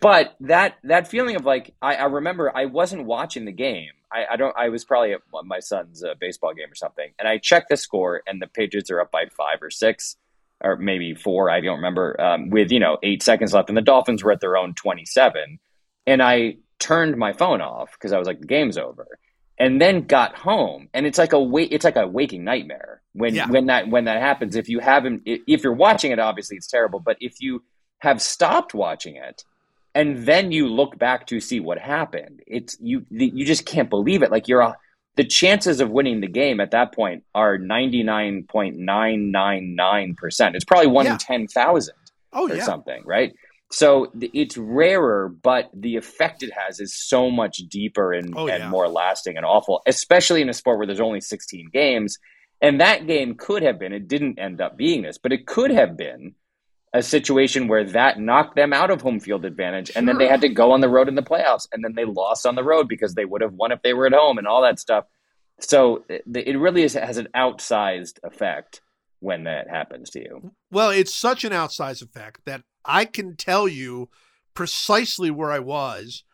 [SPEAKER 3] But that that feeling of like I, I remember I wasn't watching the game. I, I don't. I was probably at my son's uh, baseball game or something, and I checked the score, and the Patriots are up by five or six, or maybe four. I don't remember. Um, with you know eight seconds left, and the Dolphins were at their own twenty-seven, and I turned my phone off because I was like, the game's over and then got home and it's like a wait it's like a waking nightmare when
[SPEAKER 2] Yeah.
[SPEAKER 3] when that when that happens if you haven't if you're watching it obviously it's terrible but if you have stopped watching it and then you look back to see what happened it's you you just can't believe it like you're a, the chances of winning the game at that point are 99.999% it's probably 1
[SPEAKER 2] Yeah.
[SPEAKER 3] in 10,000
[SPEAKER 2] Oh
[SPEAKER 3] or
[SPEAKER 2] yeah.
[SPEAKER 3] something, right? So it's rarer, but the effect it has is so much deeper and,
[SPEAKER 2] Oh,
[SPEAKER 3] and
[SPEAKER 2] yeah.
[SPEAKER 3] more lasting and awful, especially in a sport where there's only 16 games. And that game could have been, it didn't end up being this, but it could have been a situation where that knocked them out of home field advantage. And then they had to go on the road in the playoffs. And then they lost on the road because they would have won if they were at home and all that stuff. So it, it really is, has an outsized effect when that happens to you.
[SPEAKER 2] Well, it's such an outsized effect that I can tell you precisely where I was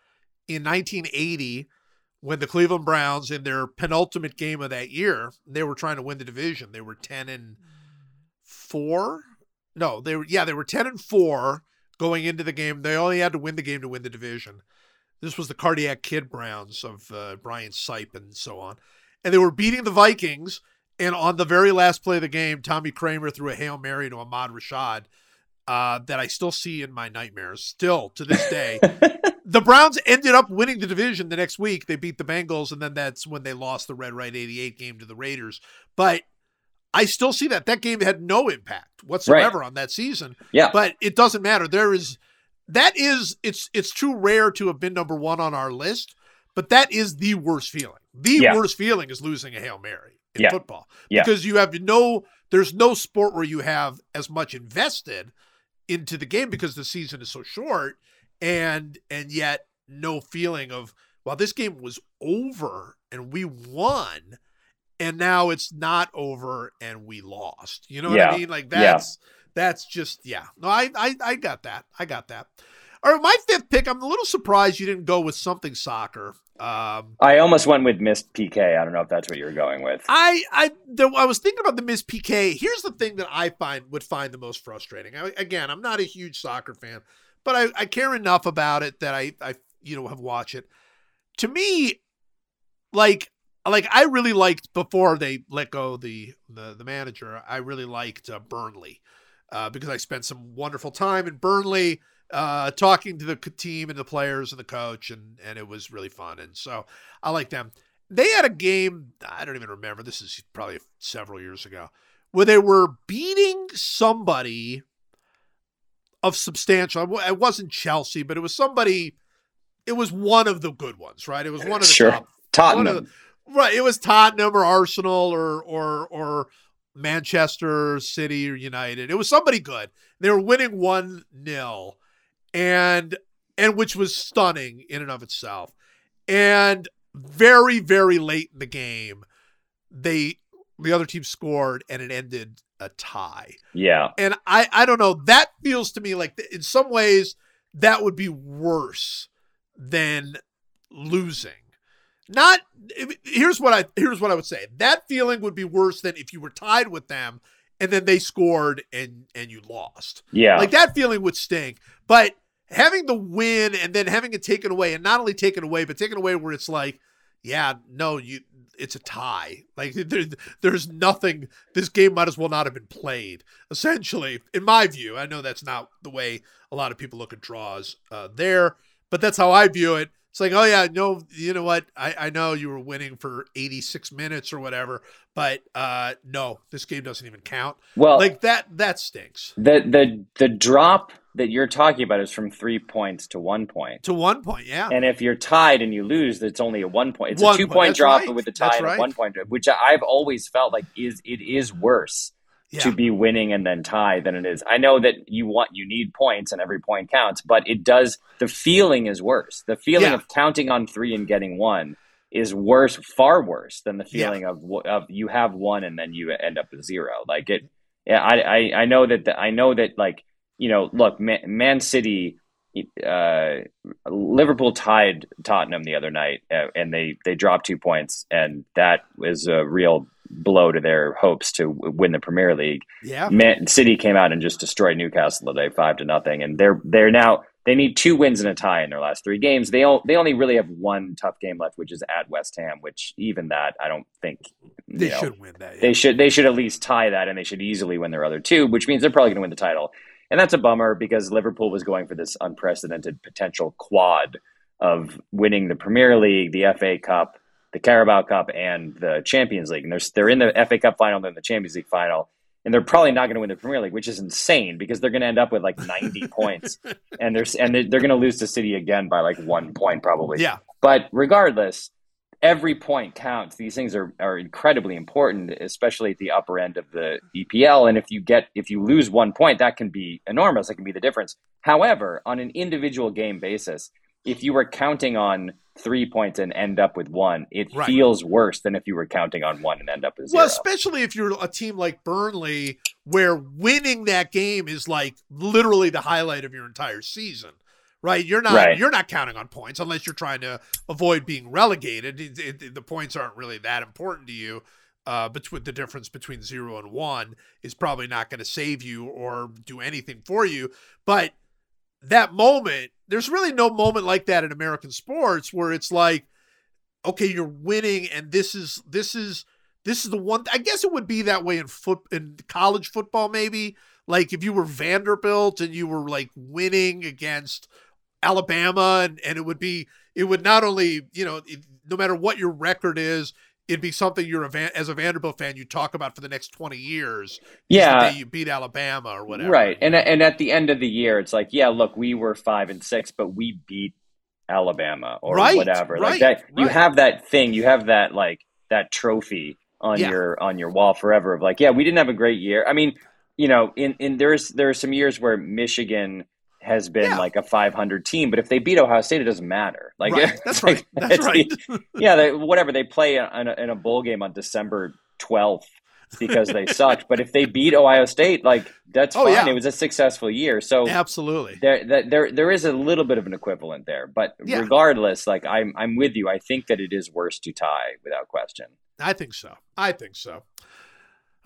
[SPEAKER 2] in 1980 when the Cleveland Browns, in their penultimate game of that year, they were trying to win the division. They were 10 and four. No, they were, yeah, they were 10 and four going into the game. They only had to win the game to win the division. This was the Cardiac Kid Browns of uh, Brian Sipe and so on. And they were beating the Vikings. And on the very last play of the game, Tommy Kramer threw a Hail Mary to Ahmad Rashad uh, that I still see in my nightmares, still to this day. the Browns ended up winning the division the next week. They beat the Bengals, and then that's when they lost the Red Right 88 game to the Raiders. But I still see that. That game had no impact whatsoever on that season.
[SPEAKER 3] Yeah.
[SPEAKER 2] But it doesn't matter. There is that is it's it's too rare to have been number one on our list, but that is the worst feeling. The
[SPEAKER 3] Yeah.
[SPEAKER 2] worst feeling is losing a Hail Mary in
[SPEAKER 3] Yeah.
[SPEAKER 2] football.
[SPEAKER 3] Yeah.
[SPEAKER 2] Because you have no there's no sport where you have as much invested into the game because the season is so short and and yet no feeling of well this game was over and we won and now it's not over and we lost. You know what
[SPEAKER 3] Yeah.
[SPEAKER 2] I mean? Like
[SPEAKER 3] Yeah.
[SPEAKER 2] that's that's just yeah. No, I, I I got that. I got that. All right, my fifth pick. I'm a little surprised you didn't go with something soccer. Um,
[SPEAKER 3] I almost went with missed PK. I don't know if that's what you were going with.
[SPEAKER 2] I I the, I was thinking about the Miss PK. Here's the thing that I find would find the most frustrating. I, again, I'm not a huge soccer fan, but I, I care enough about it that I I you know have watched it. To me, like like I really liked before they let go the the the manager. I really liked uh, Burnley uh, because I spent some wonderful time in Burnley uh, talking to the team and the players and the coach, and and it was really fun. And so I like them. They had a game. I don't even remember. This is probably several years ago, where they were beating somebody of substantial. It wasn't Chelsea, but it was somebody. It was one of the good ones, right? It was one of the
[SPEAKER 3] Sure.
[SPEAKER 2] top
[SPEAKER 3] Tottenham.
[SPEAKER 2] one of the- right. It was Tottenham or Arsenal or or or Manchester City or United. It was somebody good. They were winning one 0 and and which was stunning in and of itself. And very very late in the game, they the other team scored and it ended a tie.
[SPEAKER 3] yeah.
[SPEAKER 2] And I I don't know. That feels to me like in some ways that would be worse than losing. Not here's what I here's what I would say. That feeling would be worse than if you were tied with them and then they scored and and you lost.
[SPEAKER 3] Yeah.
[SPEAKER 2] Like that feeling would stink. But having the win and then having it taken away and not only taken away but taken away where it's like yeah, no, you it's a tie. Like there, there's nothing this game might as well not have been played. Essentially, in my view, I know that's not the way a lot of people look at draws uh, there, but that's how I view it. It's like, oh yeah, no, you know what? I, I know you were winning for 86 minutes or whatever, but uh, no, this game doesn't even count.
[SPEAKER 3] well,
[SPEAKER 2] Like that, that stinks.
[SPEAKER 3] the the the drop that you're talking about is from three points to one point.
[SPEAKER 2] To one point, yeah.
[SPEAKER 3] And if you're tied and you lose, it's only a one point. It's
[SPEAKER 2] One
[SPEAKER 3] a two
[SPEAKER 2] point,
[SPEAKER 3] point drop
[SPEAKER 2] right,
[SPEAKER 3] with a
[SPEAKER 2] that's
[SPEAKER 3] tie and
[SPEAKER 2] right.
[SPEAKER 3] a one point, which I've always felt like is it is worse
[SPEAKER 2] yeah.
[SPEAKER 3] to be winning and then tie than it is. I know that you want you need points and every point counts, but it does the feeling is worse. The feeling
[SPEAKER 2] Yeah.
[SPEAKER 3] of counting on three and getting one is worse, far worse than the
[SPEAKER 2] Yeah.
[SPEAKER 3] feeling of of you have one and then you end up with zero. Like it, yeah. I I, I know that the, I know that like you know, look, Man, Man City. Uh, Liverpool tied Tottenham the other night, uh, and they they dropped two points, and that was a real blow to their hopes to win the Premier League.
[SPEAKER 2] yeah.
[SPEAKER 3] Man City came out and just destroyed Newcastle today, five to nothing, and they're they're now they need two wins and a tie in their last three games. They all, they only really have one tough game left, which is at West Ham. Which even that I don't think
[SPEAKER 2] They
[SPEAKER 3] know,
[SPEAKER 2] should win that. Yeah.
[SPEAKER 3] they should they should at least tie that, and they should easily win their other two, which means they're probably going to win the title. And that's a bummer because Liverpool was going for this unprecedented potential quad of winning the Premier League, the FA Cup, the Carabao Cup, and the Champions League. And they're they're in the FA Cup final, they're in the Champions League final, and they're probably not going to win the Premier League, which is insane because they're going to end up with like ninety points, and they're and they're, they're going to lose to City again by like one point probably.
[SPEAKER 2] yeah.
[SPEAKER 3] But regardless, every point counts. These things are, are incredibly important, especially at the upper end of the EPL. And if you get if you lose one point, that can be enormous. That can be the difference. However, on an individual game basis, if you were counting on three points and end up with one, it
[SPEAKER 2] Right.
[SPEAKER 3] feels worse than if you were counting on one and end up with zero.
[SPEAKER 2] Well, especially if you're a team like Burnley, where winning that game is like literally the highlight of your entire season, right? You're not
[SPEAKER 3] Right.
[SPEAKER 2] you're not counting on points unless you're trying to avoid being relegated. It- it- the points aren't really that important to you. Uh, between the difference between zero and one is probably not going to save you or do anything for you. But that moment, there's really no moment like that in American sports where it's like, okay, you're winning, and this is this is this is the one. I guess it would be that way in foot in college football, maybe. Like if you were Vanderbilt and you were like winning against Alabama, and and it would be it would not only you know no matter what your record is. It'd be something you're a Van, as a Vanderbilt fan you talk about for the next twenty years. is the
[SPEAKER 3] Yeah.
[SPEAKER 2] you beat Alabama or whatever.
[SPEAKER 3] Right. And and at the end of the year, it's like, yeah, look, we were five and six, but we beat Alabama or
[SPEAKER 2] Right,
[SPEAKER 3] whatever.
[SPEAKER 2] right,
[SPEAKER 3] like that you have that thing, you have that like that trophy on
[SPEAKER 2] Yeah.
[SPEAKER 3] your on your wall forever of like, yeah, we didn't have a great year. I mean, you know, in, in there's there are some years where Michigan has been
[SPEAKER 2] Yeah.
[SPEAKER 3] like a 500 team, but if they beat Ohio State, it doesn't matter. Like,
[SPEAKER 2] right. That's
[SPEAKER 3] like,
[SPEAKER 2] right. That's
[SPEAKER 3] it's-
[SPEAKER 2] right.
[SPEAKER 3] yeah, they, whatever they play in a, in a bowl game on December 12th because they sucked. But if they beat Ohio State, like that's
[SPEAKER 2] Oh,
[SPEAKER 3] fine.
[SPEAKER 2] yeah.
[SPEAKER 3] It was a successful year. So
[SPEAKER 2] Absolutely.
[SPEAKER 3] there, there, there is a little bit of an equivalent there. But
[SPEAKER 2] Yeah.
[SPEAKER 3] regardless, like I'm, I'm with you. I think that it is worse to tie without question.
[SPEAKER 2] I think so. I think so.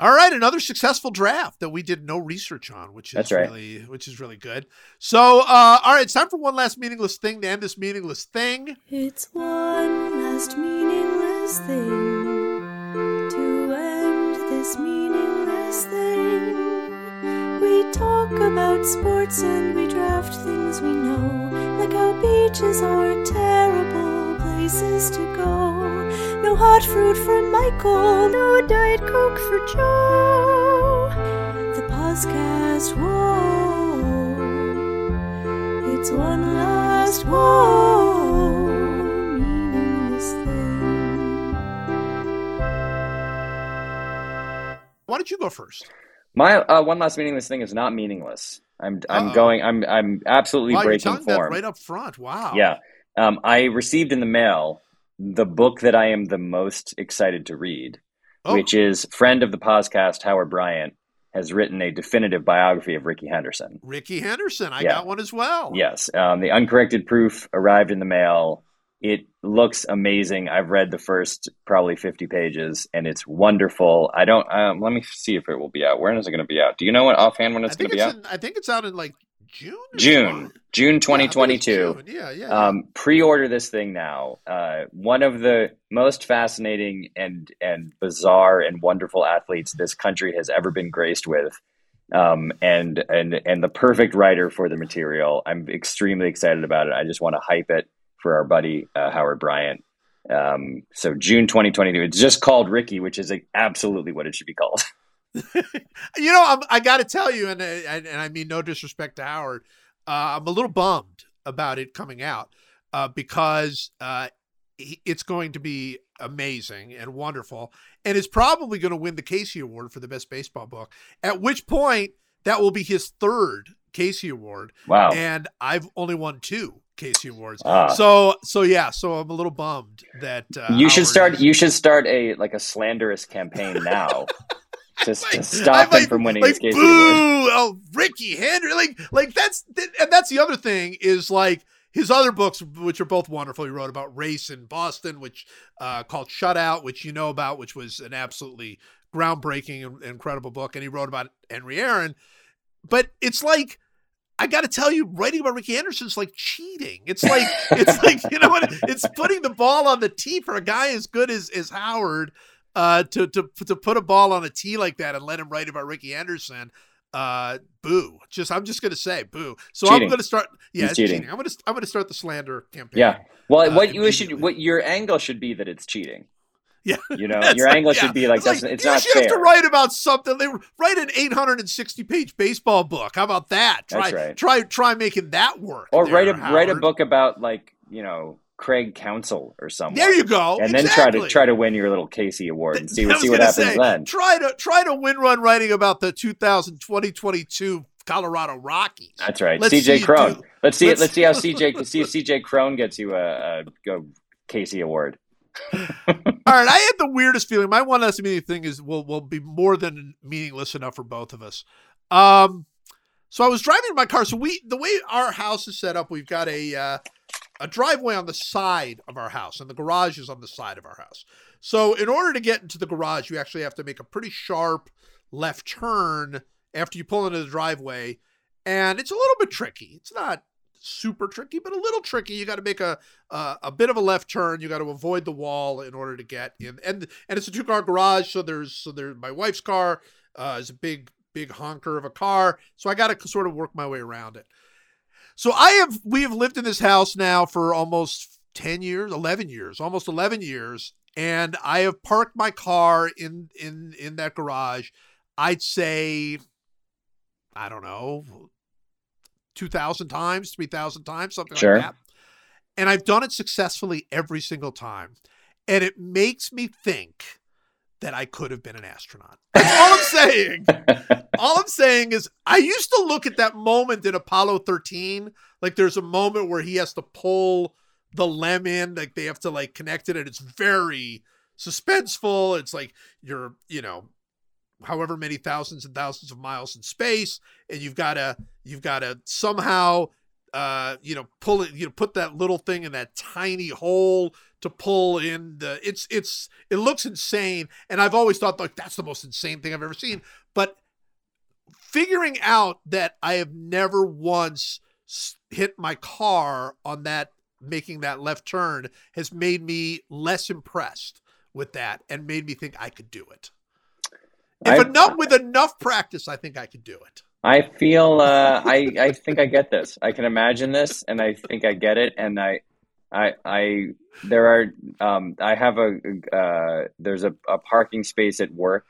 [SPEAKER 2] All right, another successful draft that we did no research on, which is
[SPEAKER 3] That's right.
[SPEAKER 2] really which is really good. So, uh, all right, it's time for one last meaningless thing to end this meaningless thing.
[SPEAKER 4] It's one last meaningless thing to end this meaningless thing. We talk about sports and we draft things we know, like how beaches are terrible places to go. No hot fruit for Michael, no Diet Coke for Joe. The podcast, whoa. It's one last whoa meaningless thing.
[SPEAKER 2] Why don't you go first?
[SPEAKER 3] My uh, one last meaningless thing is not meaningless. I'm, I'm
[SPEAKER 2] Uh-oh.
[SPEAKER 3] going. I'm, I'm absolutely
[SPEAKER 2] Wow, you're
[SPEAKER 3] breaking
[SPEAKER 2] telling that
[SPEAKER 3] form.
[SPEAKER 2] right up front. Wow.
[SPEAKER 3] Yeah. Um, I received in the mail the book that I am the most excited to read,
[SPEAKER 2] Oh,
[SPEAKER 3] which is friend of the podcast, Howard Bryant, has written a definitive biography of Rickey Henderson.
[SPEAKER 2] Rickey Henderson. I
[SPEAKER 3] Yeah.
[SPEAKER 2] got one as well.
[SPEAKER 3] Yes. Um, the uncorrected proof arrived in the mail. It looks amazing. I've read the first probably 50 pages and it's wonderful. I don't, um, let me see if it will be out. When is it going to be out? Do you know what offhand when it's going to be out?
[SPEAKER 2] in, I think it's out in like June.
[SPEAKER 3] June. June
[SPEAKER 2] Yeah, I think it's
[SPEAKER 3] 2022.
[SPEAKER 2] June. Yeah, yeah. yeah.
[SPEAKER 3] um, pre-order this thing now. Uh, one of the most fascinating and and bizarre and wonderful athletes this country has ever been graced with, um, and and and the perfect writer for the material. I'm extremely excited about it. I just want to hype it for our buddy uh, Howard Bryant. Um, so June 2022. It's just called Rickey, which is like, absolutely what it should be called.
[SPEAKER 2] you know, I'm, I got to tell you, and, and and I mean no disrespect to Howard, uh, I'm a little bummed about it coming out uh, because uh, it's going to be amazing and wonderful, and is probably going to win the Casey Award for the best baseball book. At which point, that will be his third Casey Award,
[SPEAKER 3] Wow.
[SPEAKER 2] and I've only won two Casey Awards.
[SPEAKER 3] Ah.
[SPEAKER 2] So so yeah, so I'm a little bummed that uh,
[SPEAKER 3] you should
[SPEAKER 2] Howard
[SPEAKER 3] start.
[SPEAKER 2] is-
[SPEAKER 3] You should start a like a slanderous campaign now, just
[SPEAKER 2] Like,
[SPEAKER 3] to stop
[SPEAKER 2] I'm
[SPEAKER 3] him from winning
[SPEAKER 2] like,
[SPEAKER 3] his Casey
[SPEAKER 2] boo. Oh, Ricky Henry, like, like that's and that's the other thing is like his other books, which are both wonderful. He wrote about race in Boston, which uh, called Shutout, which you know about, which was an absolutely groundbreaking and incredible book, and he wrote about Henry Aaron. But it's like. I got to tell you, writing about Rickey Henderson is like cheating. It's like it's like you know what? It's putting the ball on the tee for a guy as good as as Howard uh, to to to put a ball on a tee like that and let him write about Rickey Henderson. Uh, boo. Just I'm just gonna say boo. So I'm gonna start. Yeah, it's
[SPEAKER 3] cheating.
[SPEAKER 2] cheating. I'm gonna I'm gonna start the slander campaign.
[SPEAKER 3] Yeah. Well,
[SPEAKER 2] Uh,
[SPEAKER 3] what you should, what your angle should be that it's cheating.
[SPEAKER 2] Yeah.
[SPEAKER 3] You know, your
[SPEAKER 2] like-
[SPEAKER 3] angle
[SPEAKER 2] yeah.
[SPEAKER 3] should be like,
[SPEAKER 2] it's
[SPEAKER 3] doesn't, it's
[SPEAKER 2] you
[SPEAKER 3] not
[SPEAKER 2] should
[SPEAKER 3] fair.
[SPEAKER 2] have to write about something. They write an 860 page baseball book. How about that? Try
[SPEAKER 3] That's right.
[SPEAKER 2] try try making that work.
[SPEAKER 3] or
[SPEAKER 2] there,
[SPEAKER 3] write a write a book about like you know Craig Counsell or someone.
[SPEAKER 2] There you go.
[SPEAKER 3] And then try to try to win your little Casey award and see, see what happens
[SPEAKER 2] say,
[SPEAKER 3] then.
[SPEAKER 2] Try to try to win run writing about the 2020-2022 Colorado Rockies.
[SPEAKER 3] That's right.
[SPEAKER 2] Let's
[SPEAKER 3] CJ
[SPEAKER 2] Cron.
[SPEAKER 3] Let's see
[SPEAKER 2] let's-
[SPEAKER 3] let's see how CJ see if CJ Cron gets you a, a go Casey award.
[SPEAKER 2] All right, I had the weirdest feeling. My one last meaning thing is will will be more than meaningless enough for both of us. Um, so I was driving my car. So we the way our house is set up, we've got a uh, a driveway on the side of our house, and the garage is on the side of our house. So in order to get into the garage, you actually have to make a pretty sharp left turn after you pull into the driveway, and it's a little bit tricky. It's not super tricky, but a little tricky. You got to make a uh, a bit of a left turn. You got to avoid the wall in order to get in. And and it's a two car garage, so there's so there's my wife's car uh, is a big big honker of a car, so I got to sort of work my way around it. So I have we have lived in this house now for almost 10 years, 11 years, almost 11 years, and I have parked my car in in in that garage. I'd say I don't know 2000 times, 3000 times, something
[SPEAKER 3] Sure.
[SPEAKER 2] like that. And I've done it successfully every single time. And it makes me think that I could have been an astronaut. That's all I'm saying. all I'm saying is I used to look at that moment in Apollo 13, like there's a moment where he has to pull the lem in, like they have to like connect it, and it's very suspenseful. It's like you're, you know, however many thousands and thousands of miles in space, and you've gotta you've gotta somehow uh you know pull it you know put that little thing in that tiny hole to pull in the it's it's it looks insane. And i've always thought like that's the most insane thing i've ever seen. But figuring out that i have never once hit my car on that making that left turn has made me less impressed with that and made me think i could do it. If
[SPEAKER 3] I've-
[SPEAKER 2] enough with enough practice i think i could do it
[SPEAKER 3] I feel uh, I I think I get this. I can imagine this, and I think I get it. And I I I there are um, I have a uh, there's a, a parking space at work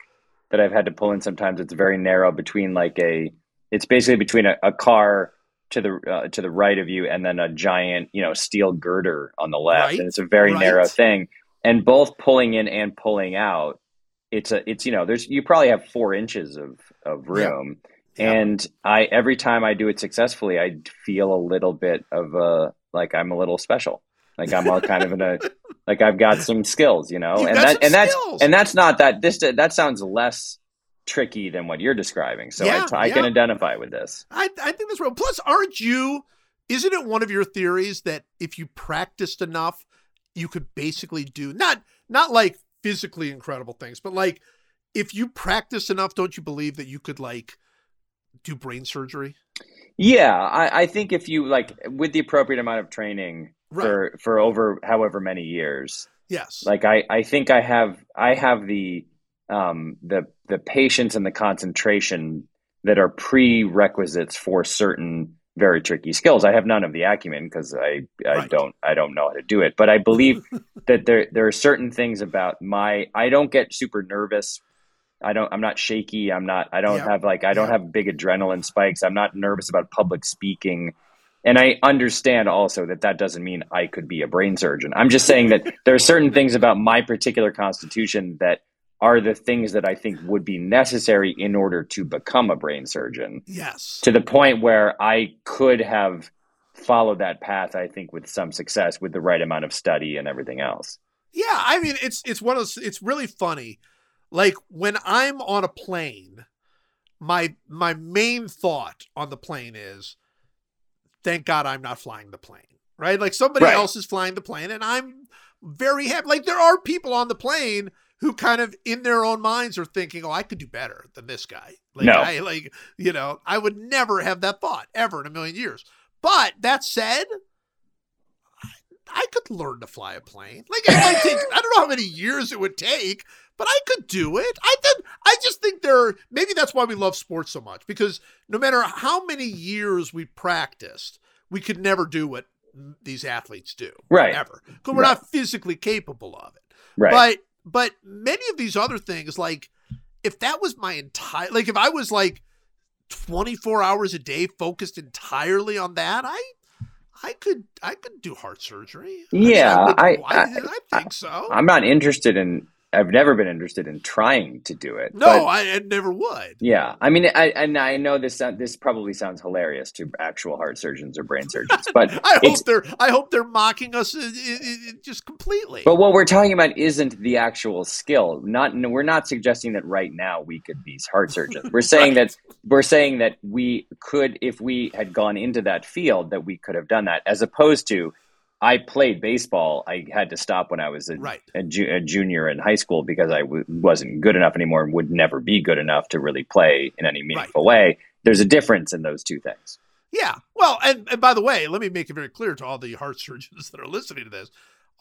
[SPEAKER 3] that I've had to pull in. Sometimes it's very narrow between like a it's basically between a, a car to the uh, to the right of you and then a giant you know steel girder on the left,
[SPEAKER 2] Right,
[SPEAKER 3] and it's a very
[SPEAKER 2] right.
[SPEAKER 3] narrow thing. And both pulling in and pulling out, it's a it's you know there's you probably have four inches of of room.
[SPEAKER 2] Yeah.
[SPEAKER 3] And I every time I do it successfully, I feel a little bit of a like I'm a little special. Like I'm all kind of in a like I've got some skills, you know.
[SPEAKER 2] You've
[SPEAKER 3] and that and that's and that's not that this that sounds less tricky than what you're describing. So
[SPEAKER 2] Yeah,
[SPEAKER 3] I, I can identify with this.
[SPEAKER 2] I, I think that's right. Plus, aren't you? Isn't it one of your theories that if you practiced enough, you could basically do not not like physically incredible things, but like if you practice enough, don't you believe that you could like do brain surgery?
[SPEAKER 3] Yeah, I, I think if you like with the appropriate amount of training
[SPEAKER 2] Right.
[SPEAKER 3] for for over however many years,
[SPEAKER 2] Yes.
[SPEAKER 3] like I, I think I have I have the um the the patience and the concentration that are prerequisites for certain very tricky skills. I have none of the acumen because I I
[SPEAKER 2] Right.
[SPEAKER 3] don't I don't know how to do it. But I believe that there there are certain things about my I don't get super nervous. I don't I'm not shaky. I'm not I don't
[SPEAKER 2] Yeah.
[SPEAKER 3] have like I don't
[SPEAKER 2] Yeah.
[SPEAKER 3] have big adrenaline spikes. I'm not nervous about public speaking. And I understand also that that doesn't mean I could be a brain surgeon. I'm just saying that there are certain things about my particular constitution that are the things that I think would be necessary in order to become a brain surgeon
[SPEAKER 2] yes.
[SPEAKER 3] to the point where I could have followed that path, I think, with some success with the right amount of study and everything else.
[SPEAKER 2] Yeah, I mean it's it's one of those, it's really funny. Like when I'm on a plane, my my main thought on the plane is thank God I'm not flying the plane. Right? Like somebody
[SPEAKER 3] Right.
[SPEAKER 2] else is flying the plane and I'm very happy. Like there are people on the plane who kind of in their own minds are thinking, "Oh, I could do better than this guy." Like
[SPEAKER 3] No.
[SPEAKER 2] I like, you know, I would never have that thought ever in a million years. But that said, I could learn to fly a plane. Like it might take I don't know how many years it would take, but I could do it. I think I just think there are maybe that's why we love sports so much because no matter how many years we practiced, we could never do what these athletes do.
[SPEAKER 3] Right.
[SPEAKER 2] Ever. Because we're
[SPEAKER 3] Right.
[SPEAKER 2] not physically capable of it.
[SPEAKER 3] Right.
[SPEAKER 2] But but many of these other things, like if that was my entire like if I was like 24 hours a day focused entirely on that, I I could I could do heart surgery.
[SPEAKER 3] Yeah,
[SPEAKER 2] would-
[SPEAKER 3] I-
[SPEAKER 2] I,
[SPEAKER 3] I-
[SPEAKER 2] I think so.
[SPEAKER 3] I'm not interested in, I've never been interested in trying to do it.
[SPEAKER 2] no,
[SPEAKER 3] but-
[SPEAKER 2] I, I never would.
[SPEAKER 3] Yeah, I mean, I and I know this this probably sounds hilarious to actual heart surgeons or brain surgeons, but
[SPEAKER 2] I hope they're I hope they're mocking us uh, uh, uh, just completely.
[SPEAKER 3] but what we're talking about isn't the actual skill. Not no, we're not suggesting that right now we could be heart surgeons. We're saying that we're saying that we could, if we had gone into that field, that we could have done that, as opposed to. I played baseball. I had to stop when I was a,
[SPEAKER 2] Right.
[SPEAKER 3] a, ju- a junior in high school because I w- wasn't good enough anymore and would never be good enough to really play in any meaningful way. There's a difference in those two things.
[SPEAKER 2] Yeah. Well, and, and by the way, let me make it very clear to all the heart surgeons that are listening to this.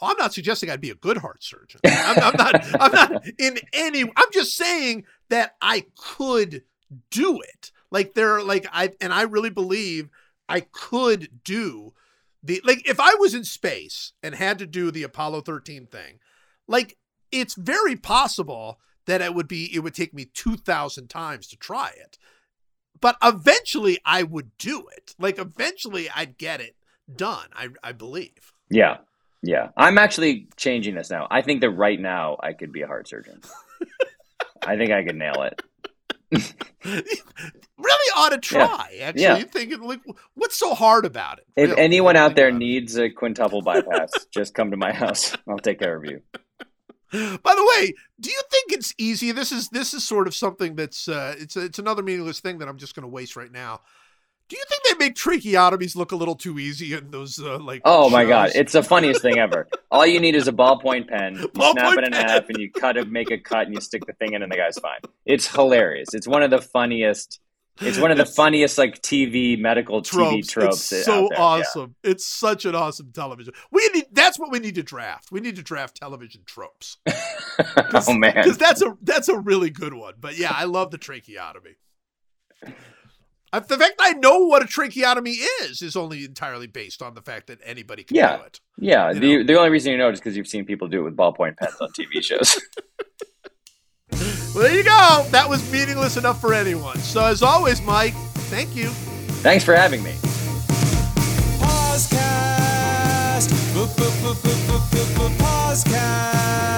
[SPEAKER 2] I'm not suggesting I'd be a good heart surgeon. I'm, I'm not. I'm not in any. I'm just saying that I could do it. Like there, are like I and I really believe I could do the like if I was in space and had to do the Apollo 13 thing, like it's very possible that it would be it would take me 2000 times to try it but eventually I would do it. Like eventually I'd get it done. I I believe.
[SPEAKER 3] Yeah. Yeah. I'm actually changing this now. I think that right now I could be a heart surgeon. I think I could nail it.
[SPEAKER 2] really ought to try. Actually,
[SPEAKER 3] Yeah.
[SPEAKER 2] thinking like, what's so hard about it?
[SPEAKER 3] If
[SPEAKER 2] Really,
[SPEAKER 3] anyone out there
[SPEAKER 2] about it.
[SPEAKER 3] needs a quintuple bypass, just come to my house. I'll take care of you.
[SPEAKER 2] By the way, do you think it's easy? This is this is sort of something that's uh, it's it's another meaningless thing that I'm just going to waste right now. Do you think they make tracheotomies look a little too easy in those uh, like?
[SPEAKER 3] Oh my god, it's the funniest thing ever. All you need is a ballpoint pen. You snap it in
[SPEAKER 2] pen.
[SPEAKER 3] half and you cut it, make a cut, and you stick the thing in, and the guy's fine. It's hilarious. It's one of the funniest. It's one of the funniest like TV medical TV
[SPEAKER 2] tropes.
[SPEAKER 3] tropes.
[SPEAKER 2] It's so
[SPEAKER 3] there. Yeah.
[SPEAKER 2] awesome. It's such an awesome television. We need that's what we need to draft. We need to draft television tropes.
[SPEAKER 3] oh man,
[SPEAKER 2] because that's a that's a really good one. But yeah, I love the tracheotomy. Uh, The fact I know what a tracheotomy is is only entirely based on the fact that anybody can
[SPEAKER 3] Yeah.
[SPEAKER 2] do it.
[SPEAKER 3] yeah.
[SPEAKER 2] you
[SPEAKER 3] The
[SPEAKER 2] know.
[SPEAKER 3] the only reason you know it is because you've seen people do it with ballpoint pens on TV shows.
[SPEAKER 2] Well, there you go. That was meaningless enough for anyone. So as always, Mike, thank you.
[SPEAKER 3] Thanks for having me.
[SPEAKER 1] Poscast. Poscast.